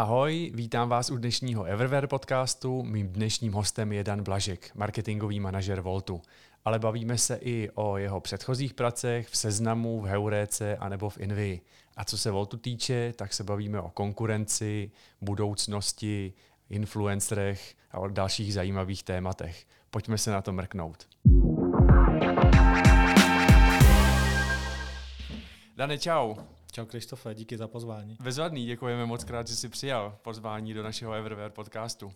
Ahoj, vítám vás u dnešního Everware podcastu. Mým dnešním hostem je Dan Blažek, marketingový manažer Voltu. Ale bavíme se i o jeho předchozích pracech v Seznamu, v Heuréce a nebo v Invi. A co se Voltu týče, tak se bavíme o konkurenci, budoucnosti, influencerech a o dalších zajímavých tématech. Pojďme se na to mrknout. Dane, čau. Čau Krištofe, díky za pozvání. Bezvadný, děkujeme moc krát, že jsi přijal pozvání do našeho Everware podcastu.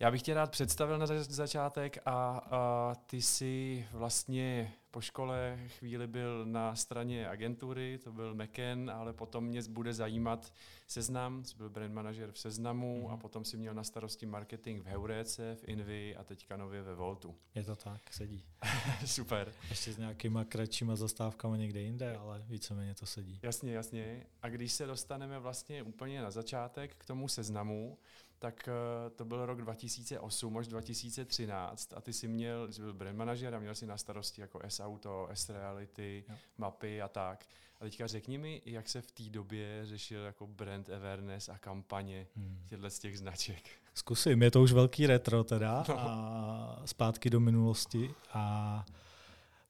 Já bych tě rád představil na začátek a, a ty jsi vlastně po škole chvíli byl na straně agentury, to byl McKen, ale potom mě bude zajímat seznam, jsi byl brand manager v seznamu mm-hmm. a potom si měl na starosti marketing v Heuréce, v Invi a teďka nově ve Voltu. Je to tak, sedí. Super. Ještě s nějakýma kratšíma zastávkami někde jinde, ale víceméně to sedí. Jasně, jasně. A když se dostaneme vlastně úplně na začátek k tomu seznamu, tak eh, to byl rok 2008 až 2013 a ty jsi měl, jsi byl brand manager a měl si na starosti jako S-Auto, S-Reality, jo. mapy a tak. A teďka řekni mi, jak se v té době řešil jako brand awareness a kampaně hmm. těchto z těch značek. Zkusím, je to už velký retro teda no. a zpátky do minulosti a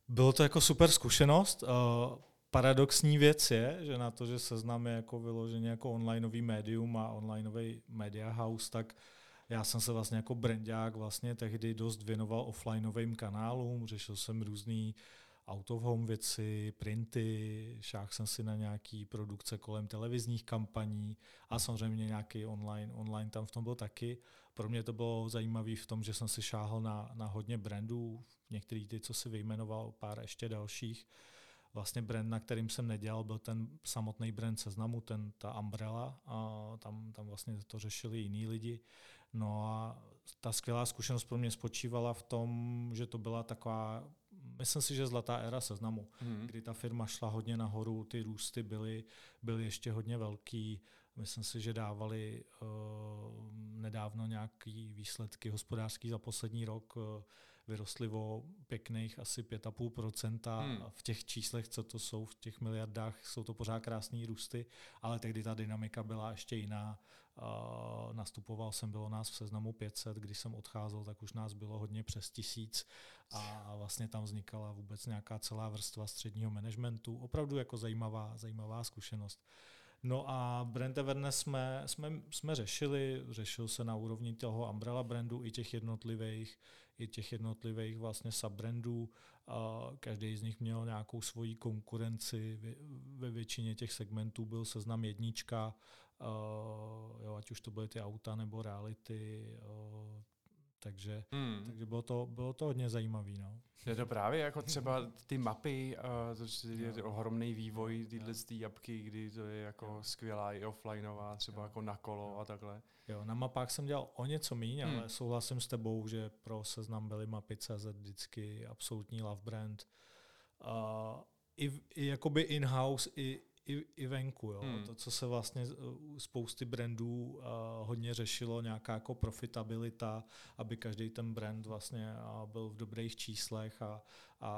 bylo to jako super zkušenost. Paradoxní věc je, že na to, že seznam je jako vyloženě jako onlineový médium a onlineový media house, tak já jsem se vlastně jako brandák vlastně tehdy dost věnoval offlineovým kanálům, řešil jsem různý out of home věci, printy, šáhl jsem si na nějaký produkce kolem televizních kampaní a samozřejmě nějaký online, online tam v tom byl taky. Pro mě to bylo zajímavé v tom, že jsem si šáhl na, na hodně brandů, některý ty, co si vyjmenoval, pár ještě dalších vlastně brand, na kterým jsem nedělal, byl ten samotný brand seznamu, ten, ta Umbrella, a tam, tam vlastně to řešili jiní lidi. No a ta skvělá zkušenost pro mě spočívala v tom, že to byla taková, myslím si, že zlatá éra seznamu, hmm. kdy ta firma šla hodně nahoru, ty růsty byly, byly ještě hodně velký, Myslím si, že dávali uh, nedávno nějaký výsledky hospodářský za poslední rok. Uh, vyrostly o pěkných asi 5,5%. Hmm. V těch číslech, co to jsou, v těch miliardách, jsou to pořád krásné růsty, ale tehdy ta dynamika byla ještě jiná. Uh, nastupoval jsem, bylo nás v seznamu 500, když jsem odcházel, tak už nás bylo hodně přes tisíc a vlastně tam vznikala vůbec nějaká celá vrstva středního managementu. Opravdu jako zajímavá, zajímavá zkušenost. No a brand awareness jsme, jsme, jsme řešili, řešil se na úrovni toho umbrella brandu i těch jednotlivých, i těch jednotlivých vlastně subbrandů. Každý z nich měl nějakou svoji konkurenci. Ve většině těch segmentů byl seznam jednička, jo, ať už to byly ty auta nebo reality, takže, hmm. takže bylo, to, bylo to hodně zajímavé. No. Je to právě jako třeba ty mapy, uh, to je no. ohromný vývoj tyhle no. apky, kdy to je jako jo. skvělá i offlineová, třeba jo. jako na kolo jo. a takhle. Jo, na mapách jsem dělal o něco méně, hmm. ale souhlasím s tebou, že pro seznam byly mapy CZ vždycky absolutní love brand. Uh, i, i jakoby in-house, i, i, i venku. Jo. Hmm. To, co se vlastně spousty brandů uh, hodně řešilo, nějaká jako profitabilita, aby každý ten brand vlastně uh, byl v dobrých číslech a, a,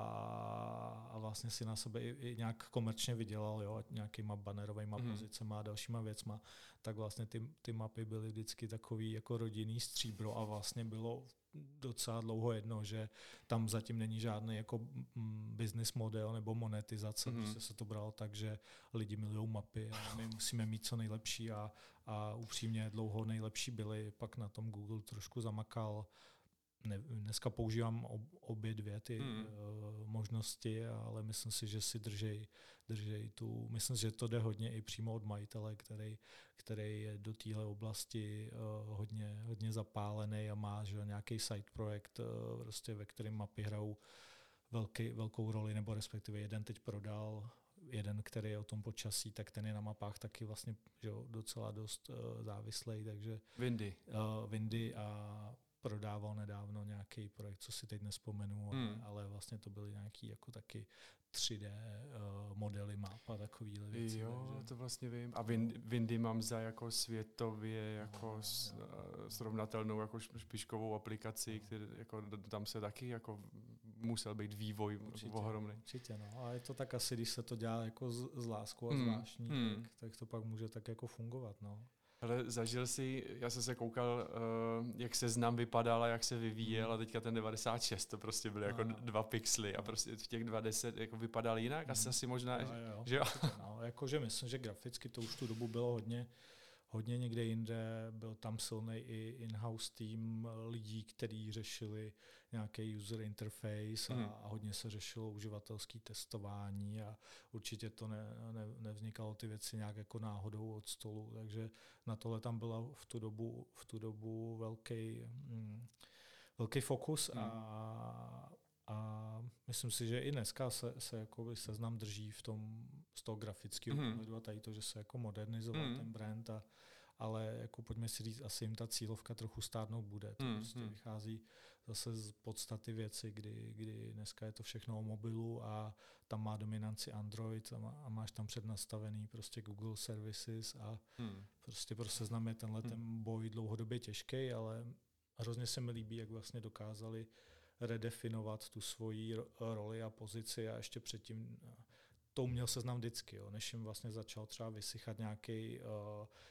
a vlastně si na sebe i, i nějak komerčně vydělal, jo, nějakýma bannerovými hmm. pozicemi a dalšíma věcma, tak vlastně ty, ty mapy byly vždycky takový jako rodinný stříbro a vlastně bylo docela dlouho jedno, že tam zatím není žádný jako business model nebo monetizace, mm. prostě se to bralo tak, že lidi milují mapy a my musíme mít co nejlepší a, a upřímně dlouho nejlepší byly, pak na tom Google trošku zamakal, ne, dneska používám ob, obě dvě ty hmm. uh, možnosti, ale myslím si, že si držej, držej tu, myslím si, že to jde hodně i přímo od majitele, který, který je do téhle oblasti uh, hodně, hodně zapálený a má že, nějaký side projekt, uh, prostě, ve kterém mapy hrajou velký, velkou roli, nebo respektive jeden teď prodal jeden, který je o tom počasí, tak ten je na mapách taky vlastně že, docela dost uh, závislý, takže Windy. Uh, Windy a prodával nedávno nějaký projekt, co si teď nespomenu, hmm. ale, ale vlastně to byly nějaký jako taky 3D uh, eh, modely map a takovýhle věci. Jo, takže... to vlastně vím. A Windy mám za jako světově jako no, s, uh, srovnatelnou jako špičkovou aplikaci, který jako tam se taky jako musel být vývoj určitě, ohromný. Určitě, no. A je to tak asi, když se to dělá jako z, z lásku a hmm. zvláštní, hmm. Tak, tak to pak může tak jako fungovat, no. Ale zažil si, já jsem se koukal, uh, jak se znám vypadal a jak se vyvíjel a teďka ten 96, to prostě byly jako dva pixely a prostě v těch 20 jako vypadal jinak, asi, asi možná, jo. že jo? No, jakože myslím, že graficky to už tu dobu bylo hodně, hodně někde jinde. Byl tam silný i in-house tým lidí, kteří řešili nějaký user interface a, hmm. a hodně se řešilo uživatelské testování a určitě to ne, ne, nevznikalo ty věci nějak jako náhodou od stolu, takže na tohle tam byla v tu dobu, v tu dobu velký, mm, velký fokus hmm. a a myslím si, že i dneska se, se jako seznam drží v tom, z toho grafického mm. pohledu a tady to, že se jako modernizoval mm. ten brand, a, ale jako pojďme si říct, asi jim ta cílovka trochu stárnout bude. To mm. prostě vychází zase z podstaty věci, kdy, kdy dneska je to všechno o mobilu a tam má dominanci Android a, má, a máš tam přednastavený prostě Google Services a mm. prostě pro seznam je tenhle mm. ten boj dlouhodobě těžký, ale hrozně se mi líbí, jak vlastně dokázali redefinovat tu svoji roli a pozici a ještě předtím eh, to uměl seznam vždycky. Jo. Než jim vlastně začal třeba vysychat nějaký uh,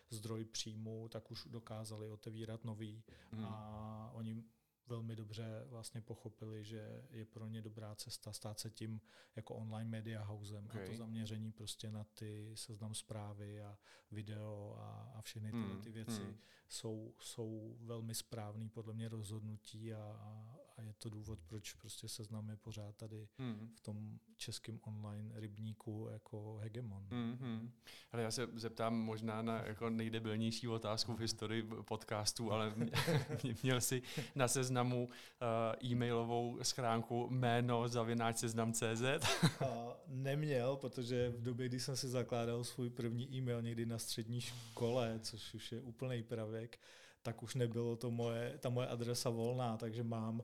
zdroj příjmu, tak už dokázali otevírat nový hmm. a oni velmi dobře vlastně pochopili, že je pro ně dobrá cesta stát se tím jako online media housem okay. a to zaměření prostě na ty seznam zprávy a video a, a všechny tyhle hmm, ty věci mm. jsou, jsou velmi správný podle mě rozhodnutí a, a je to důvod, proč prostě seznam je pořád tady mm. v tom českém online rybníku jako hegemon. Mm-hmm. Ale já se zeptám možná na jako nejdebilnější otázku v historii podcastu, ale měl jsi na seznamu uh, e-mailovou schránku jméno zavináč seznam.cz? neměl, protože v době, kdy jsem si zakládal svůj první e-mail někdy na střední škole, což už je úplný pravěk, tak už nebylo to moje, ta moje adresa volná, takže mám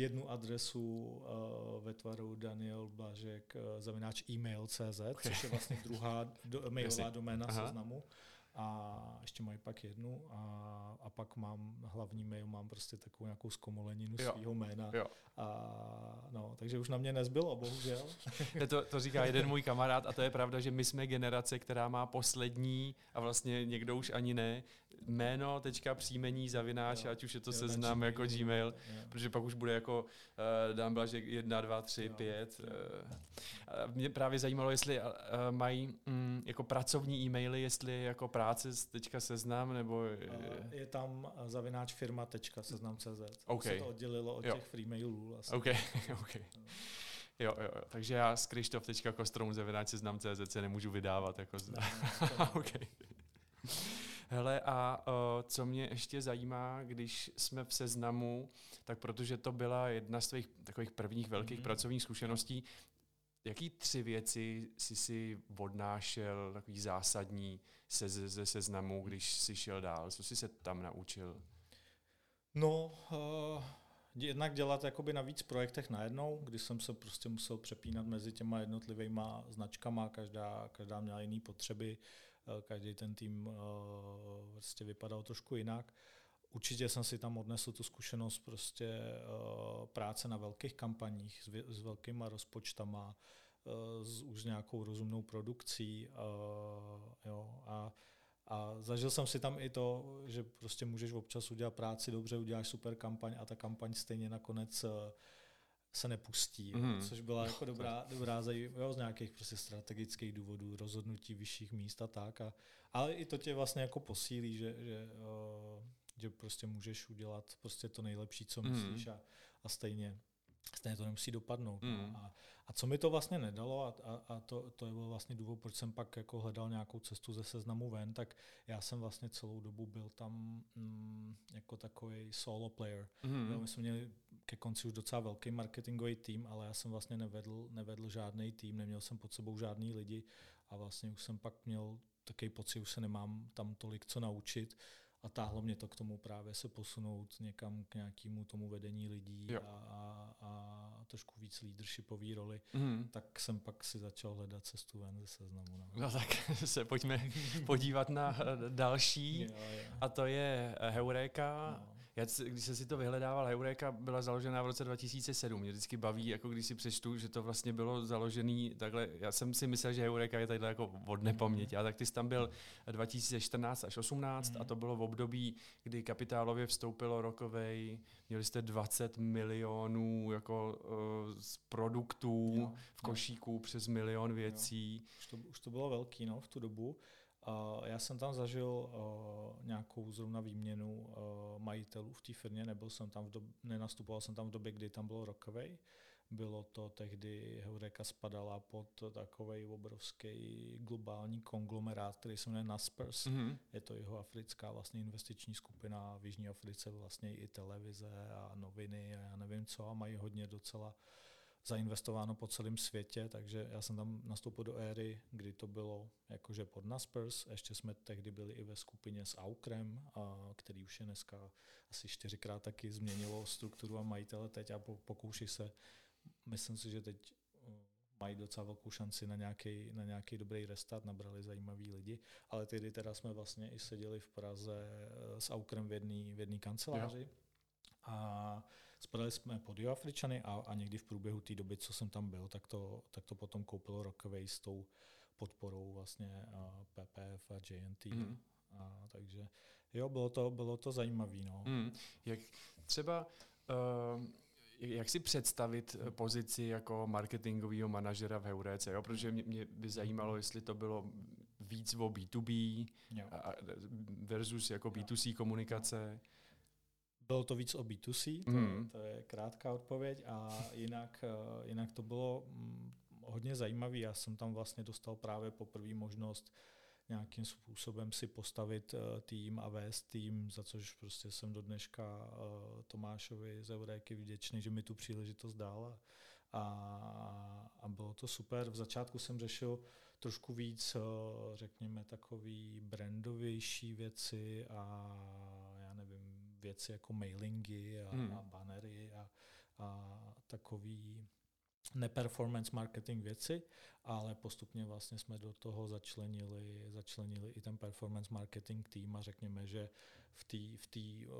jednu adresu uh, ve tvaru Daniel Blažek uh, zavináč email.cz, okay. což je vlastně druhá do, mailová doména Aha. seznamu a ještě mají pak jednu a, a pak mám hlavní mail, mám prostě takovou nějakou zkomoleninu svého jména. Jo. A, no, takže už na mě nezbylo, bohužel. to, to říká jeden můj kamarád a to je pravda, že my jsme generace, která má poslední a vlastně někdo už ani ne, jméno, tečka příjmení, zavináč, jo. ať už je to jo, seznam jako Gmail, jo. protože pak už bude jako uh, dám Blažek 1, 2, 3, jo. 5. Uh, mě právě zajímalo, jestli uh, mají um, jako pracovní e-maily, jestli jako práce teďka seznam, nebo... Uh, je tam zavináč firma.seznam.cz. Okay. se to oddělilo od jo. těch free mailů. Vlastně. OK, OK. Jo, jo, jo. Takže já z Krištof.kostrom zavináč seznam.cz se nemůžu vydávat. Jako z... okay. Hele, a uh, co mě ještě zajímá, když jsme v seznamu, tak protože to byla jedna z tvých takových prvních velkých mm-hmm. pracovních zkušeností, jaký tři věci jsi si odnášel, takový zásadní se, ze seznamu, když jsi šel dál? Co jsi se tam naučil? No, uh, jednak dělat jakoby na víc projektech najednou, kdy jsem se prostě musel přepínat mezi těma jednotlivýma značkama, každá, každá měla jiné potřeby, Eh, každý ten tým eh, prostě vypadal trošku jinak. Určitě jsem si tam odnesl tu zkušenost prostě eh, práce na velkých kampaních s, s velkýma rozpočtama, s už nějakou rozumnou produkcí. Jo, a, a zažil jsem si tam i to, že prostě můžeš občas udělat práci dobře, uděláš super kampaň a ta kampaň stejně nakonec se nepustí, mm. což byla jako dobrá, dobrá zajímavost z nějakých prostě strategických důvodů, rozhodnutí vyšších míst a tak. A, ale i to tě vlastně jako posílí, že, že, uh, že prostě můžeš udělat prostě to nejlepší, co mhm. myslíš mm. a, a stejně stejně to nemusí dopadnout. Mm. No. A, a co mi to vlastně nedalo, a, a, a to, to je byl vlastně důvod, proč jsem pak jako hledal nějakou cestu ze seznamu ven, tak já jsem vlastně celou dobu byl tam mm, jako takový solo player. Mm. My jsme měli ke konci už docela velký marketingový tým, ale já jsem vlastně nevedl, nevedl žádný tým, neměl jsem pod sebou žádný lidi a vlastně už jsem pak měl takový pocit, už se nemám tam tolik co naučit a táhlo mě to k tomu právě se posunout někam k nějakému tomu vedení lidí a, a, a trošku víc leadershipový roli, mm. tak jsem pak si začal hledat cestu ven ze seznamu. No, no tak se pojďme podívat na další jo, jo. a to je Heureka. No Já, když jsem si to vyhledával, Heureka byla založena v roce 2007. Mě vždycky baví, jako když si přečtu, že to vlastně bylo založený takhle. Já jsem si myslel, že Heureka je takhle jako od nepaměti. A tak ty jsi tam byl 2014 až 18 mm. a to bylo v období, kdy kapitálově vstoupilo rokovej, měli jste 20 milionů jako uh, z produktů jo, v košíku jo. přes milion věcí. Jo. Už, to, už to bylo velký no, v tu dobu. Uh, já jsem tam zažil uh, nějakou zrovna výměnu uh, majitelů v té firmě, nebyl jsem tam v dob- nenastupoval jsem tam v době, kdy tam byl rokovej. Bylo to tehdy, Heureka spadala pod takový obrovský globální konglomerát, který se jmenuje Naspers. Mm-hmm. Je to jeho africká vlastně investiční skupina, v Jižní Africe vlastně i televize a noviny a já nevím co a mají hodně docela uh, zainvestováno po celém světě, takže já jsem tam nastoupil do éry, kdy to bylo jakože pod Naspers, ještě jsme tehdy byli i ve skupině s Aukrem, a, který už je dneska asi čtyřikrát taky změnilo strukturu a majitele teď a pokouší se, myslím si, že teď uh, mají docela velkou šanci na nějaký, na nějaký dobrý restart, nabrali zajímaví lidi, ale tehdy teda jsme vlastně i seděli v Praze uh, s Aukrem v jedné kanceláři. Jo. A Spadali jsme pod Afričany a, a někdy v průběhu té doby, co jsem tam byl, tak to, tak to potom koupil Rockaway s tou podporou vlastně a PPF a JNT. Mm. A, takže jo, bylo to, bylo to zajímavé. No. Mm. Jak třeba uh, jak si představit eh, pozici jako marketingového manažera v Heurece, jo? protože mě, mě by zajímalo, jestli to bylo víc o B2B jo. versus jako B2C komunikace. Bylo to víc o B2C, to, mm. to je krátká odpověď a jinak, eh, jinak to bylo mm, hodně zajímavé. Já jsem tam vlastně dostal právě poprvé možnost nějakým způsobem si postavit uh, tým a vést tým, za což prostě jsem do dneška uh, Tomášovi z Euréky vděčný, že mi tu příležitost dal a, a bylo to super. V začátku jsem řešil trošku víc, řekněme, takový brandovější věci a věci jako mailingy a, hmm. a bannery a, a takový neperformance marketing věci, ale postupně vlastně jsme do toho začlenili, začlenili i ten performance marketing tým a řekněme, že v té v tý, uh,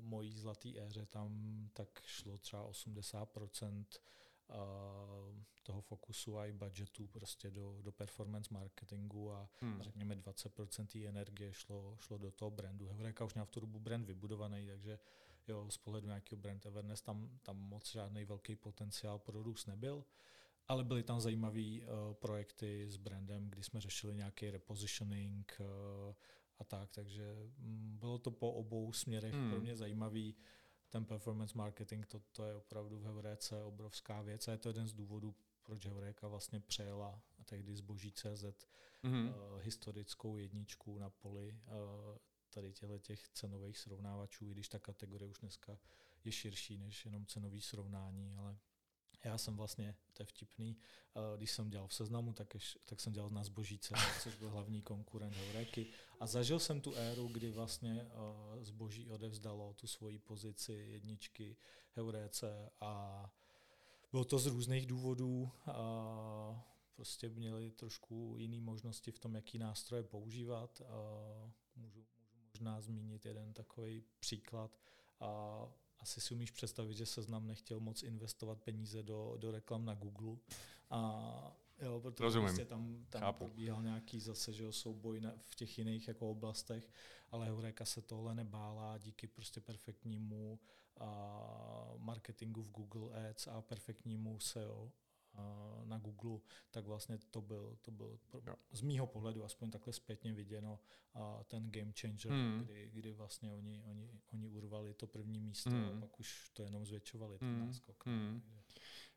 mojí zlaté éře tam tak šlo třeba 80% toho fokusu a i budgetu prostě do, do performance marketingu a, hmm. řekněme 20% té energie šlo, šlo do toho brandu. Heureka už měla v tu dobu brand vybudovaný, takže jo, z pohledu nějakého brand awareness tam, tam moc žádný velký potenciál pro růst nebyl. Ale byly tam zajímavé uh, projekty s brandem, kdy jsme řešili nějaký repositioning uh, a tak, takže um, bylo to po obou směrech hmm. pro mě zajímavý ten performance marketing, to, to je opravdu v Heuréce obrovská věc a je to jeden z důvodů, proč Heuréka vlastně přejela tehdy zboží CZ mm-hmm. uh, historickou jedničku na poli uh, tady těchto těch cenových srovnávačů, i když ta kategorie už dneska je širší než jenom cenový srovnání, ale já jsem vlastně, to je vtipný, eh, když jsem dělal v seznamu, tak, ješ, tak jsem dělal na zbožíce, což byl hlavní konkurent Heureky. A zažil jsem tu éru, kdy vlastně eh, zboží odevzdalo tu svoji pozici jedničky Heuréce a bylo to z různých důvodů. A prostě měli trošku jiné možnosti v tom, jaký nástroje používat. A můžu, můžu možná zmínit jeden takový příklad. A asi si umíš představit, že seznam nechtěl moc investovat peníze do, do reklam na Google. A jo, protože Rozumím. Prostě tam, tam probíhal nějaký zase, že jo, souboj na, v těch jiných jako oblastech, ale Heureka se tohle nebála díky prostě perfektnímu a marketingu v Google Ads a perfektnímu SEO na Google, tak vlastně to byl, to byl z mýho pohledu, aspoň takhle zpětně viděno, ten game changer, hmm. kdy, kdy vlastně oni, oni, oni urvali to první místo hmm. a pak už to jenom zvětšovali, ten hmm. náskok. Hmm.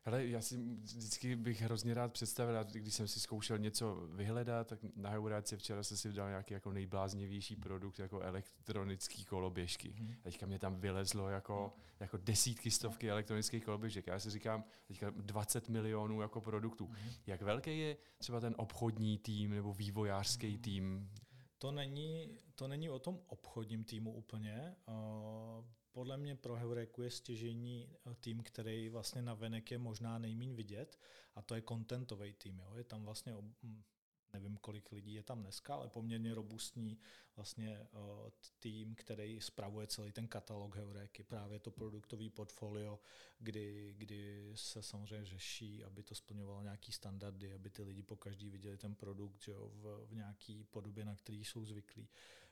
Hele, já si vždycky bych hrozně rád představil, když jsem si zkoušel něco vyhledat, tak na Heuráci včera jsem si dal nějaký jako nejbláznivější produkt, jako elektronický koloběžky. Hmm. teďka mě tam vylezlo jako, hmm. jako desítky, stovky elektronických koloběžek. Já si říkám, teďka 20 milionů jako produktů. Hmm. Jak velký je třeba ten obchodní tým nebo vývojářský hmm. tým? To není, to není o tom obchodním týmu úplně. Uh, podle mě pro Heureku je stěžení eh, tým, který vlastně na venek je možná nejmín vidět a to je contentový tým. Jo. Je tam vlastně nevím, kolik lidí je tam dneska, ale poměrně robustní vlastně uh, tým, který spravuje celý ten katalog Heuréky, právě to produktový portfolio, kdy, kdy se samozřejmě řeší, aby to splňovalo nějaký standardy, aby ty lidi po každý viděli ten produkt jo, v, v nějaký podobě, na který jsou zvyklí.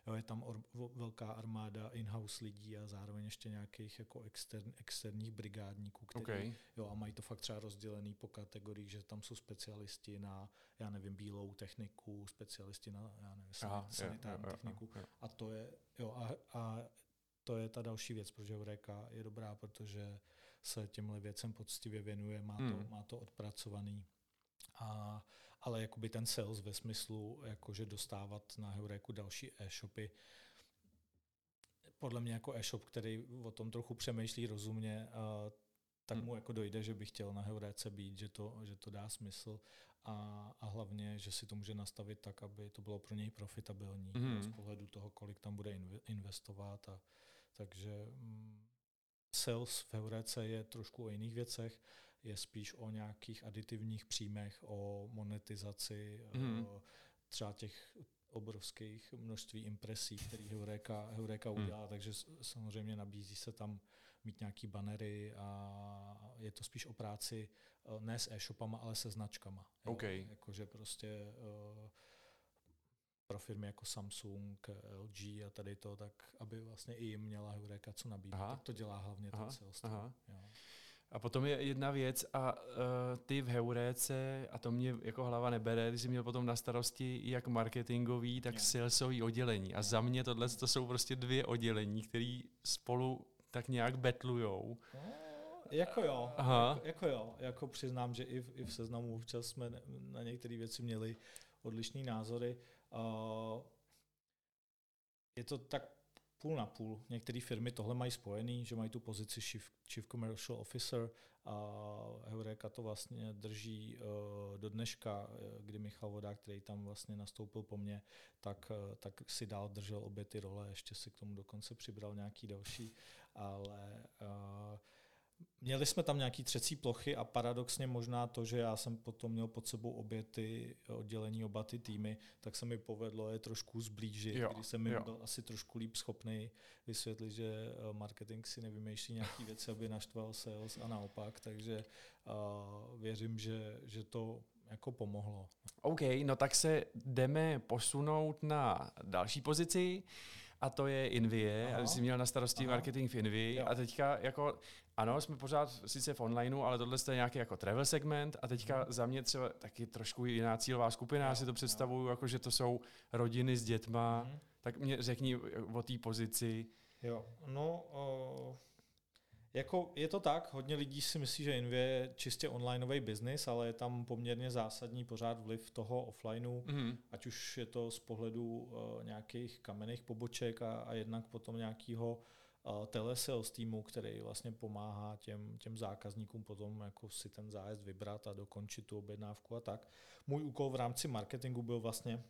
Jo, je tam or, velká armáda in-house lidí a zároveň ještě nějakých jako extern, externích brigádníků, kteří okay. jo, a mají to fakt třeba rozdělený po kategoriích, že tam jsou specialisti na, já nevím, bílou techniku, specialisti na, já nevím, Aha, sanitární je, techniku. Je, je. A to je, jo, a, a to je ta další věc, protože Eureka je dobrá, protože se těmhle věcem poctivě věnuje, má to, hmm. má to odpracovaný. A, ale jakoby ten sales ve smyslu, jakože dostávat na Heuréku další e-shopy, podle mě jako e-shop, který o tom trochu přemýšlí rozumně, tak hmm. mu jako dojde, že by chtěl na Heuréce být, že to, že to dá smysl a, a hlavně, že si to může nastavit tak, aby to bylo pro něj profitabilní hmm. z pohledu toho, kolik tam bude investovat. A, takže mm, sales v Heuréce je trošku o jiných věcech, je spíš o nějakých aditivních příjmech, o monetizaci, hmm. o třeba těch obrovských množství impresí, které Heureka, Heureka hmm. udělá, takže samozřejmě nabízí se tam mít nějaký banery a je to spíš o práci eh, ne s e-shopama, ale se značkama. Okay. Jakože prostě uh, pro firmy jako Samsung, LG a tady to, tak aby vlastně i jim měla Heureka co nabídnout. Tak to dělá hlavně aha, ten sales. Aha. Jo. A potom je jedna věc a uh, ty v Heuréce, a to mě jako hlava nebere, když jsi měl potom na starosti jak marketingový, tak yeah. salesový oddělení. A za mě tohle to jsou prostě dvě oddělení, které spolu tak nějak betlujou. No, jako jo, Aha. Jako, jako jo. Jako přiznám, že i v, i v seznamu včas jsme na některé věci měli odlišné názory. Uh, je to tak půl na půl. Některé firmy tohle mají spojený, že mají tu pozici Chief, Chief Commercial Officer a Heureka to vlastně drží uh, do dneška, eh, kdy Michal Voda, který tam vlastně nastoupil po mně, tak, uh, tak si dál držel obě ty role, ještě si k tomu dokonce přibral nějaký další, ale uh, Měli jsme tam nějaký třecí plochy a paradoxně možná to, že já jsem potom měl pod sebou obě ty oddělení, oba ty týmy, tak se mi povedlo je trošku zblížit, jo, když jsem mi byl asi trošku líp schopný vysvětlit, že eh, marketing si nevymýšlí nějaké věci, aby naštval sales a naopak, takže uh, věřím, že, že to jako pomohlo. OK, no tak se jdeme posunout na další pozici a to je Invie. Aha. Jsi měl na starosti Aha. marketing v Invie a teďka jako, ano, jsme pořád sice v onlineu, ale tohle je nějaký jako travel segment a teďka hmm. za mě třeba taky trošku jiná cílová skupina, já si to představuju, jako že to jsou rodiny s dětma, hmm. tak mě řekni o té pozici. Jo, no, uh jako je to tak, hodně lidí si myslí, že Invie je čistě onlineový biznis, ale je tam poměrně zásadní pořád vliv toho offlineu, mm. ať už je to z pohledu uh, nějakých kamenných poboček a, a jednak potom nějakého uh, telesales týmu, který vlastně pomáhá těm, těm zákazníkům potom jako si ten zájezd vybrat a dokončit tu objednávku a tak. Můj úkol v rámci marketingu byl vlastně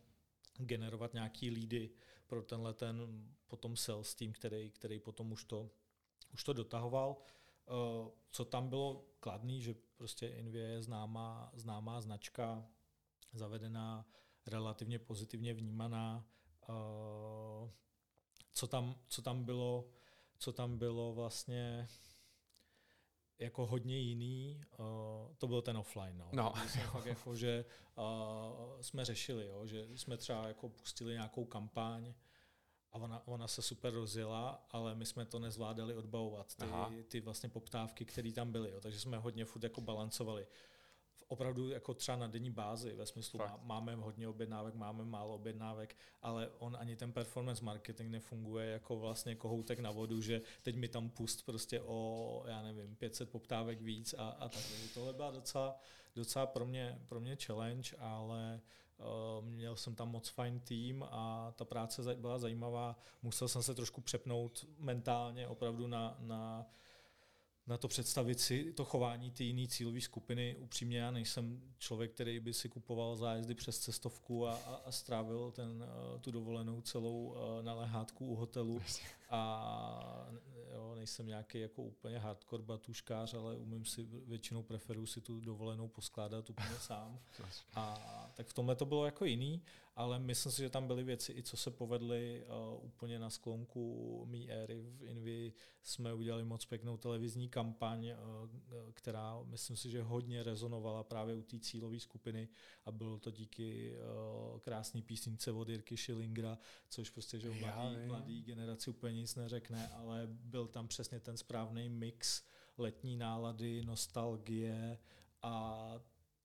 generovat nějaký lídy pro tenhle ten potom sales tým, který, který potom už to už to dotahoval. Eh, co tam bylo kladný, že prostě Invie je známá, známá značka, zavedená, relativně pozitivně vnímaná. Eh, co tam, co tam bylo, co tam bylo vlastně jako hodně jiný, uh, to byl ten offline. No. no. Jsme fakt jako, že uh, jsme řešili, jo, že jsme třeba jako pustili nějakou kampaň, a ona, ona se super rozjela, ale my jsme to nezvládali odbavovat, ty, ty vlastně poptávky, které tam byly, jo, takže jsme hodně furt jako balancovali. Opravdu jako třeba na denní bázi, ve smyslu má, máme hodně objednávek, máme málo objednávek, ale on ani ten performance marketing nefunguje jako vlastně kohoutek na vodu, že teď mi tam pust prostě o, já nevím, 500 poptávek víc a, a tak. Tohle byla docela, docela pro, mě, pro mě challenge, ale Eh, měl jsem tam moc fajn tým a ta práce byla zajímavá. Musel jsem se trošku přepnout mentálně opravdu na, na na to představit si to chování ty jiné cílové skupiny. Upřímně já nejsem člověk, který by si kupoval zájezdy přes cestovku a, a, a strávil ten, uh, tu dovolenou celou uh, na lehátku u hotelu. A jo, nejsem nějaký jako úplně hardcore batuškář, ale umím si, většinou preferuji si tu dovolenou poskládat úplně sám. A tak v tomhle to bylo jako jiný, ale myslím si, že tam byly věci, i co se povedly uh, úplně na sklonku mý éry v Invi. Jsme udělali moc pěknou televizní kampaň, uh, která myslím si, že hodně rezonovala právě u té cílové skupiny a bylo to díky uh, krásné písnice od Jirky Schillingra, což prostě, že mladý, mladý generaci úplně nic neřekne, ale byl tam přesně ten správný mix letní nálady, nostalgie a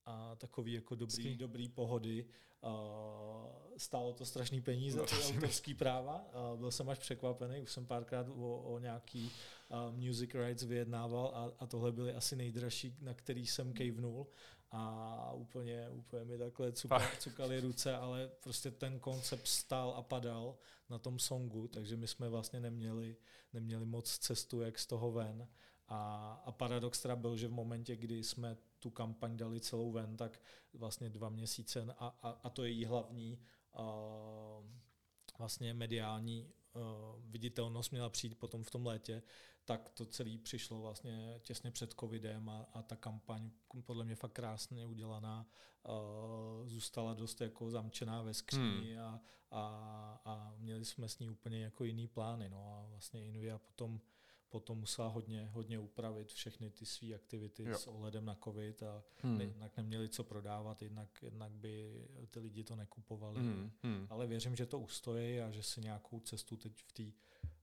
a takový jako dobrý, dobrý pohody. Uh, stálo to strašný peníze, no, ty autorský práva. Uh, byl jsem až překvapený, už jsem párkrát o, o nějaký uh, music rights vyjednával a, a tohle byly asi nejdražší, na který jsem kejvnul a úplně, úplně mi takhle cukali, cukali ruce, ale prostě ten koncept stál a padal na tom songu, takže my jsme vlastně neměli, neměli moc cestu, jak z toho ven. A, a paradox teda byl, že v momentě, kdy jsme tu kampaň dali celou ven, tak vlastně dva měsíce a, a, a to je její hlavní uh, vlastně mediální uh, viditelnost měla přijít potom v tom létě, tak to celé přišlo vlastně těsně před covidem a, a ta kampaň podle mě fakt krásně udělaná, uh, zůstala dost jako zamčená ve skříni hmm. a, a, a měli jsme s ní úplně jako jiný plány. No a vlastně Invia potom potom musela hodně, hodně upravit všechny ty své aktivity jo. s ohledem na covid a hmm. jednak neměli co prodávat, jednak, jednak by ty lidi to nekupovali. Hmm. Hmm. Ale věřím, že to ustojí a že si nějakou cestu teď v té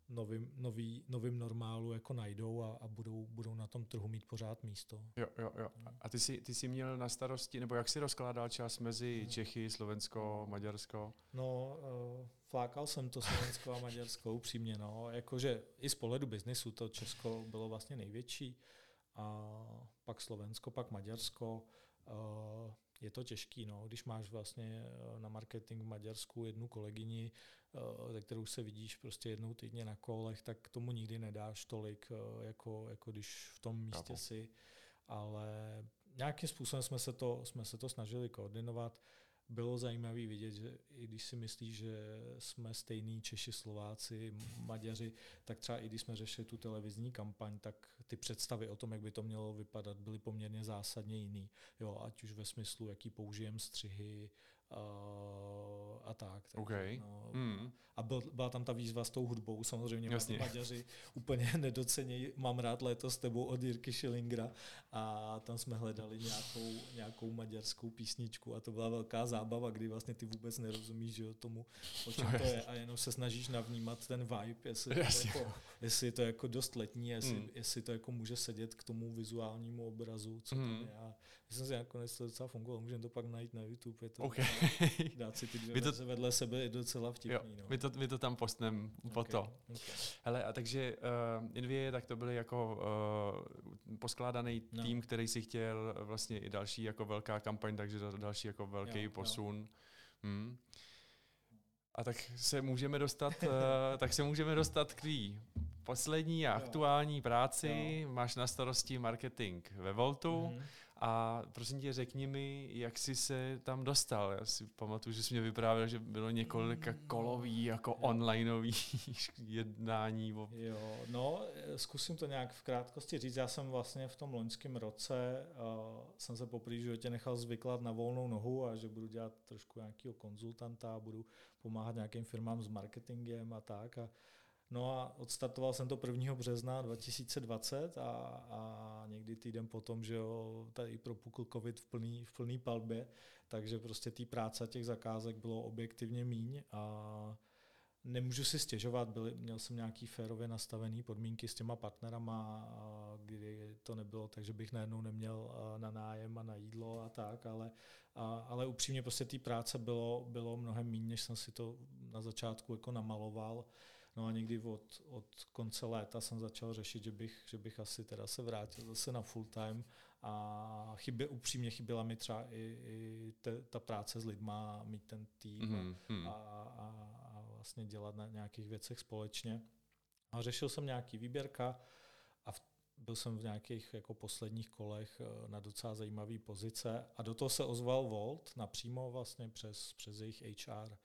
novým, nový, novým normálu jako najdou a, a budou, budou na tom trhu mít pořád místo. Jo, jo, jo. A ty jsi, ty jsi měl na starosti, nebo jak jsi rozkládal čas mezi hmm. Čechy, Slovensko, Maďarsko? No, uh, flákal jsem to Slovensko a Maďarsko upřímně. No. Jakože i z pohledu biznisu to Česko bylo vlastně největší. A pak Slovensko, pak Maďarsko. Uh, je to těžký, no, když máš vlastně na marketing v Maďarsku jednu kolegyni, ze kterou se vidíš prostě jednou týdně na kolech, tak tomu nikdy nedáš tolik, jako, jako když v tom místě Chápu. si. Ale nějakým způsobem jsme se to, jsme se to snažili koordinovat bylo zajímavé vidět, že i když si myslíš, že jsme stejní Češi, Slováci, Maďaři, tak třeba i když jsme řešili tu televizní kampaň, tak ty představy o tom, jak by to mělo vypadat, byly poměrně zásadně jiný. Jo, ať už ve smyslu, jaký použijeme střihy, A tak. Takže, okay. no, mm. A byl, byla tam ta výzva s tou hudbou, samozřejmě Jasně. Maďaři úplně nedocenějí. Mám rád léto s tebou od Jirky Schillingra a tam jsme hledali nějakou, nějakou maďarskou písničku a to byla velká zábava, kdy vlastně ty vůbec nerozumíš že, tomu, o čem to je a jenom se snažíš navnímat ten vibe, jestli, to, jako, jestli je to jako dost letní, jestli, mm. jestli to jako může sedět k tomu vizuálnímu obrazu, co mm. tam je. A myslím si, nakonec to docela fungovalo, můžeme to pak najít na YouTube. Je to okay. Dát si ty dvě to, vedle sebe je docela vtipný. Jo, no. my, to, my to tam postneme po okay, to. Okay. Hele, a takže uh, Invie, tak to byly jako uh, poskládaný no. tým, který si chtěl vlastně i další jako velká kampaň, takže další jako velký jo, posun. Jo. Hmm. A tak se můžeme dostat, uh, tak se můžeme dostat k tvý poslední a aktuální práci. Jo. Máš na starosti marketing ve Voltu. Mm-hmm. A prosím tě, řekni mi, jak jsi se tam dostal. Já si pamatuju, že jsi mě vyprávěl, že bylo několika mm. kolový, jako onlineový jednání. Jo, no, zkusím to nějak v krátkosti říct. Já jsem vlastně v tom loňském roce, uh, jsem se poprvé životě nechal zvyklat na volnou nohu a že budu dělat trošku nějakého konzultanta budu pomáhat nějakým firmám s marketingem a tak. A No a odstartoval jsem to 1. března 2020 a, a někdy týden potom, že jo, tady propukl covid v plný, v plný palbě, takže prostě té práce těch zakázek bylo objektivně míň a nemůžu si stěžovat, byli, měl jsem nějaký férově nastavený podmínky s těma partnerama, kdy to nebylo tak, že bych najednou neměl na nájem a na jídlo a tak, ale, a, ale upřímně prostě té práce bylo, bylo mnohem méně, než jsem si to na začátku jako namaloval. No a někdy od, od konce léta jsem začal řešit, že bych, že bych asi teda se vrátil zase na full time a chybě, upřímně chyběla mi třeba i, i te, ta práce s lidma, mít ten tým mm-hmm. a, a, a vlastně dělat na nějakých věcech společně. A řešil jsem nějaký výběrka a v, byl jsem v nějakých jako posledních kolech eh, na docela zajímavé pozice a do toho se ozval Volt napřímo vlastně přes, přes jejich HR.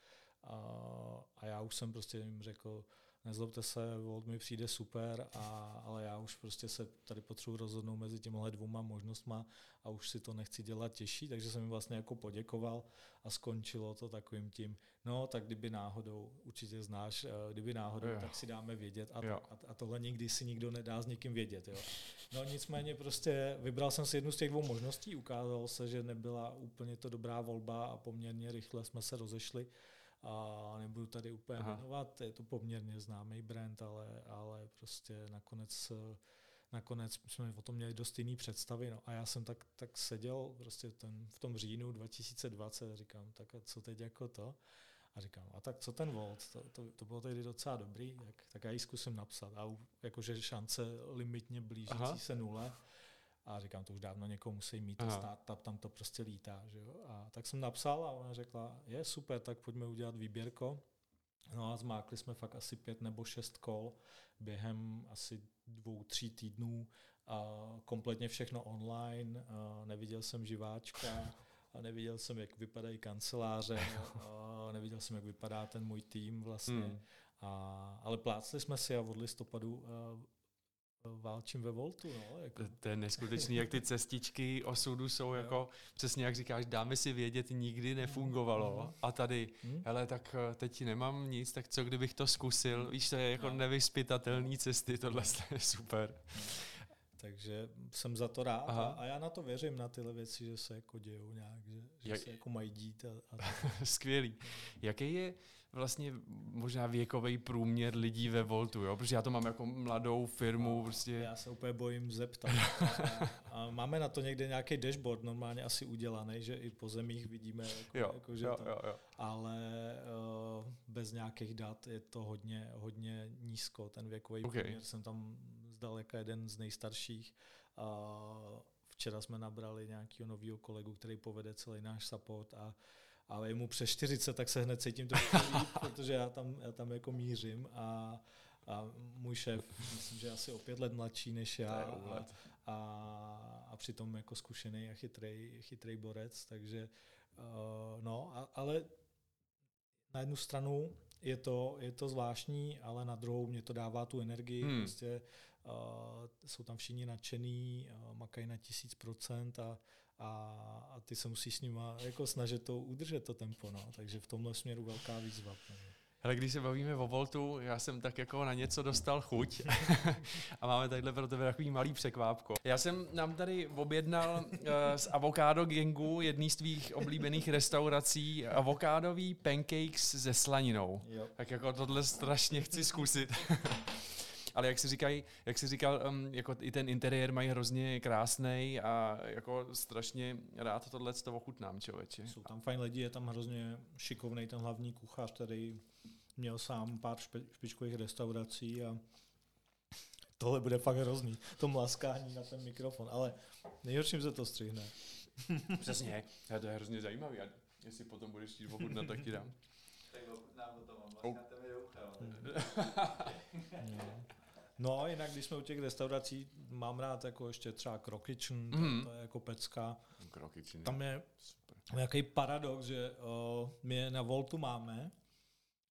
A, a já už jsem prostě jim řekl, nezlobte se, Volt mi přijde super, a, ale já už prostě se tady potřebuji rozhodnout mezi těmhle dvouma možnostma a už si to nechci dělat těžší, takže jsem jim vlastně jako poděkoval a skončilo to takovým tím, no tak kdyby náhodou, určitě znáš, eh, kdyby náhodou, jo. tak si dáme vědět a, to, a, a tohle nikdy si nikdo nedá s někým vědět. Jo. No nicméně prostě vybral jsem si jednu z těch dvou možností, ukázalo se, že nebyla úplně to dobrá volba a poměrně rychle jsme se rozešli a nebudu tady úplně Aha. jmenovat, je to poměrně známý brand, ale, ale prostě nakonec nakonec jsme o tom měli dost jiný představy. No. A já jsem tak, tak seděl prostě ten, v tom říjnu 2020 a říkám, tak a co teď jako to? A říkám, a tak co ten Volt? To, to, to bylo tedy docela dobrý, tak, tak já ji zkusím napsat. A jakože šance limitně blížící Aha. se nule. A říkám, to už dávno někoho musí mít, to startup tam to prostě lítá. Že jo? A tak jsem napsal a ona řekla, je super, tak pojďme udělat výběrko. No a zmákli jsme fakt asi pět nebo šest kol během asi dvou, tří týdnů. A kompletně všechno online, a neviděl jsem živáčka, a neviděl jsem, jak vypadají kanceláře, a neviděl jsem, jak vypadá ten můj tým vlastně. Hmm. A, ale plácli jsme si a od listopadu válčím ve Voltu. No, jako. to, to je neskutečný, jak ty cestičky osudu jsou jako, přesně jak říkáš, dáme si vědět, nikdy nefungovalo mm. a tady, mm. hele, tak eh, teď nemám nic, tak co kdybych to zkusil, víš, to je jako no. nevyspytatelný cesty, tohle je super. Takže jsem za to rád a, a já na to věřím, na tyhle věci, že se jako dějou nějak, že, že jak, se jako mají dít. A, a Skvělý. Jaký je vlastně možná věkový průměr lidí ve Voltu, jo? Protože já to mám jako mladou firmu. No, prostě. Já se úplně bojím zeptat. a, a máme na to někde nějaký dashboard, normálně asi udělaný, že i po zemích vidíme, jako, jo, jako, že jo, to, jo, jo. ale uh, bez nějakých dat je to hodně, hodně nízko, ten věkový okay. průměr. Jsem tam zdaleka jeden z nejstarších. Uh, včera jsme nabrali nějakého nového kolegu, který povede celý náš support a ale je mu přes 40, tak se hned cítím to líp, protože já tam, já tam jako mířím a, a můj šéf, myslím, že asi o pět let mladší než já a, a, a přitom jako zkušený a chytrý, chytrý borec, takže uh, no, a, ale na jednu stranu je to, je to zvláštní, ale na druhou mě to dává tu energii, hmm. prostě uh, jsou tam všichni nadšený, uh, makají na tisíc procent a a, a ty se musíš s nima jako snažit to udržet to tempo, no. takže v tomhle směru velká výzva. Ale když se bavíme o Voltu, já jsem tak jako na něco dostal chuť a máme takhle pro tebe takový malý překvápko. Já jsem nám tady objednal uh, z Avocado Gangu jedný z tvých oblíbených restaurací avokádový pancakes se slaninou. Jo. Tak jako tohle strašně chci zkusit. ale jak si říkají, jak si říkal, um, jako i ten interiér mají hrozně krásný a jako strašně rád tohle to ochutnám, člověče. Jsou tam fajn lidi, je tam hrozně šikovný ten hlavní kuchař, který měl sám pár špe, špičkových restaurací a tohle bude fakt hrozný, to mlaskání na ten mikrofon, ale nejhorším se to střihne. Přesně, to je hrozně zajímavý. A jestli potom budeš chtít ochutnat, tak ti dám. Tak to mám, mlaskáte mi do No, jinak když jsme u těch restaurací, mám rád jako ještě třeba Krokičn, mm. to, mhm. to je jako pecka. Krokičn. Tam je nějaký paradox, že uh, my je na Voltu máme,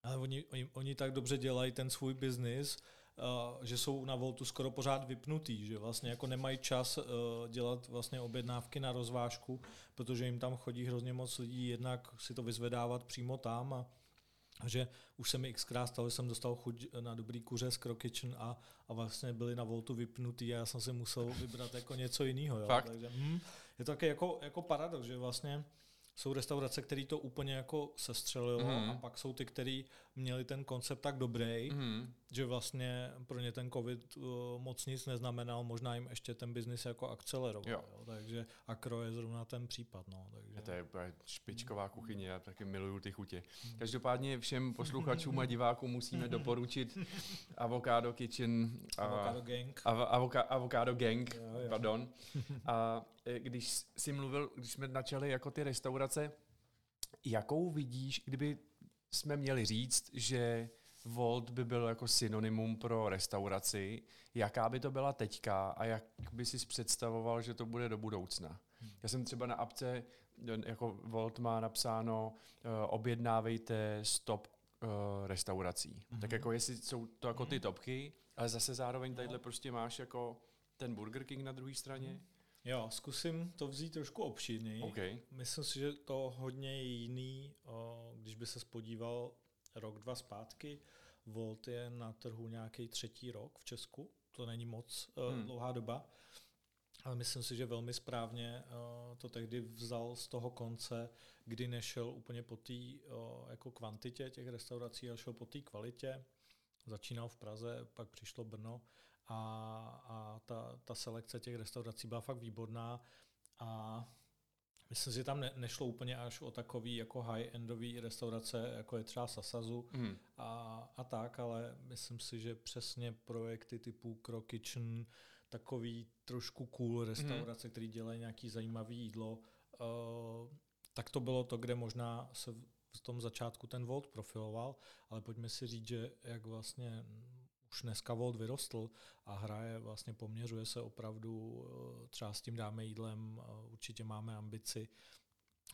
ale oni, oni, oni tak dobře dělají ten svůj biznis, uh, že jsou na Voltu skoro pořád vypnutý, že vlastně jako nemají čas uh, dělat vlastně objednávky na rozvážku, protože jim tam chodí hrozně moc lidí, jednak si to vyzvedávat přímo tam a že už se mi xkrát stalo, že jsem dostal chuť na dobrý kuře z Krokičn a, a vlastně byli na Voltu vypnutý a já jsem si musel vybrat jako něco jiného. Jo. Takže, hm, je to taky jako, jako paradox, že vlastně jsou restaurace, které to úplně jako sestřelilo mm. a pak jsou ty, které měli ten koncept tak dobrý, mm. že vlastně pro ně ten covid uh, moc nic neznamenal, možná jim ještě ten biznis jako akceleroval. Jo. Jo, takže Akro je zrovna ten případ. No, takže. To je špičková kuchyně, já taky miluju ty chutě. Mm. Každopádně všem posluchačům a divákům musíme doporučit Avocado Kitchen. A, avocado Gang. Avo, avoka, avocado Gang, jo, jo. pardon. A e, když jsi mluvil, když jsme načali jako ty restaurace, jakou vidíš, kdyby jsme měli říct, že Volt by byl jako synonymum pro restauraci. Jaká by to byla teďka a jak by si představoval, že to bude do budoucna? Já jsem třeba na apce, jako Volt má napsáno, uh, objednávejte stop uh, restaurací. Mm-hmm. Tak jako jestli jsou to jako ty topky, ale zase zároveň tadyhle prostě máš jako ten Burger King na druhé straně. Mm. Jo, zkusím to vzít trošku obšírněji. Okay. Myslím si, že to hodně je jiný, když by se spodíval rok, dva zpátky. Volt je na trhu nějaký třetí rok v Česku, to není moc hmm. dlouhá doba, ale myslím si, že velmi správně to tehdy vzal z toho konce, kdy nešel úplně po té jako kvantitě těch restaurací, ale šel po té kvalitě. Začínal v Praze, pak přišlo Brno a, a ta, ta selekce těch restaurací byla fakt výborná a myslím si, že tam ne, nešlo úplně až o takový jako high-endový restaurace, jako je třeba Sasazu mm. a, a tak, ale myslím si, že přesně projekty typu Crow Kitchen, takový trošku cool restaurace, mm. který dělají nějaký zajímavý jídlo, uh, tak to bylo to, kde možná se v tom začátku ten Volt profiloval, ale pojďme si říct, že jak vlastně už dneska Volt vyrostl a hraje, vlastně poměřuje se opravdu, eh, třeba s tím dáme jídlem, eh, určitě máme ambici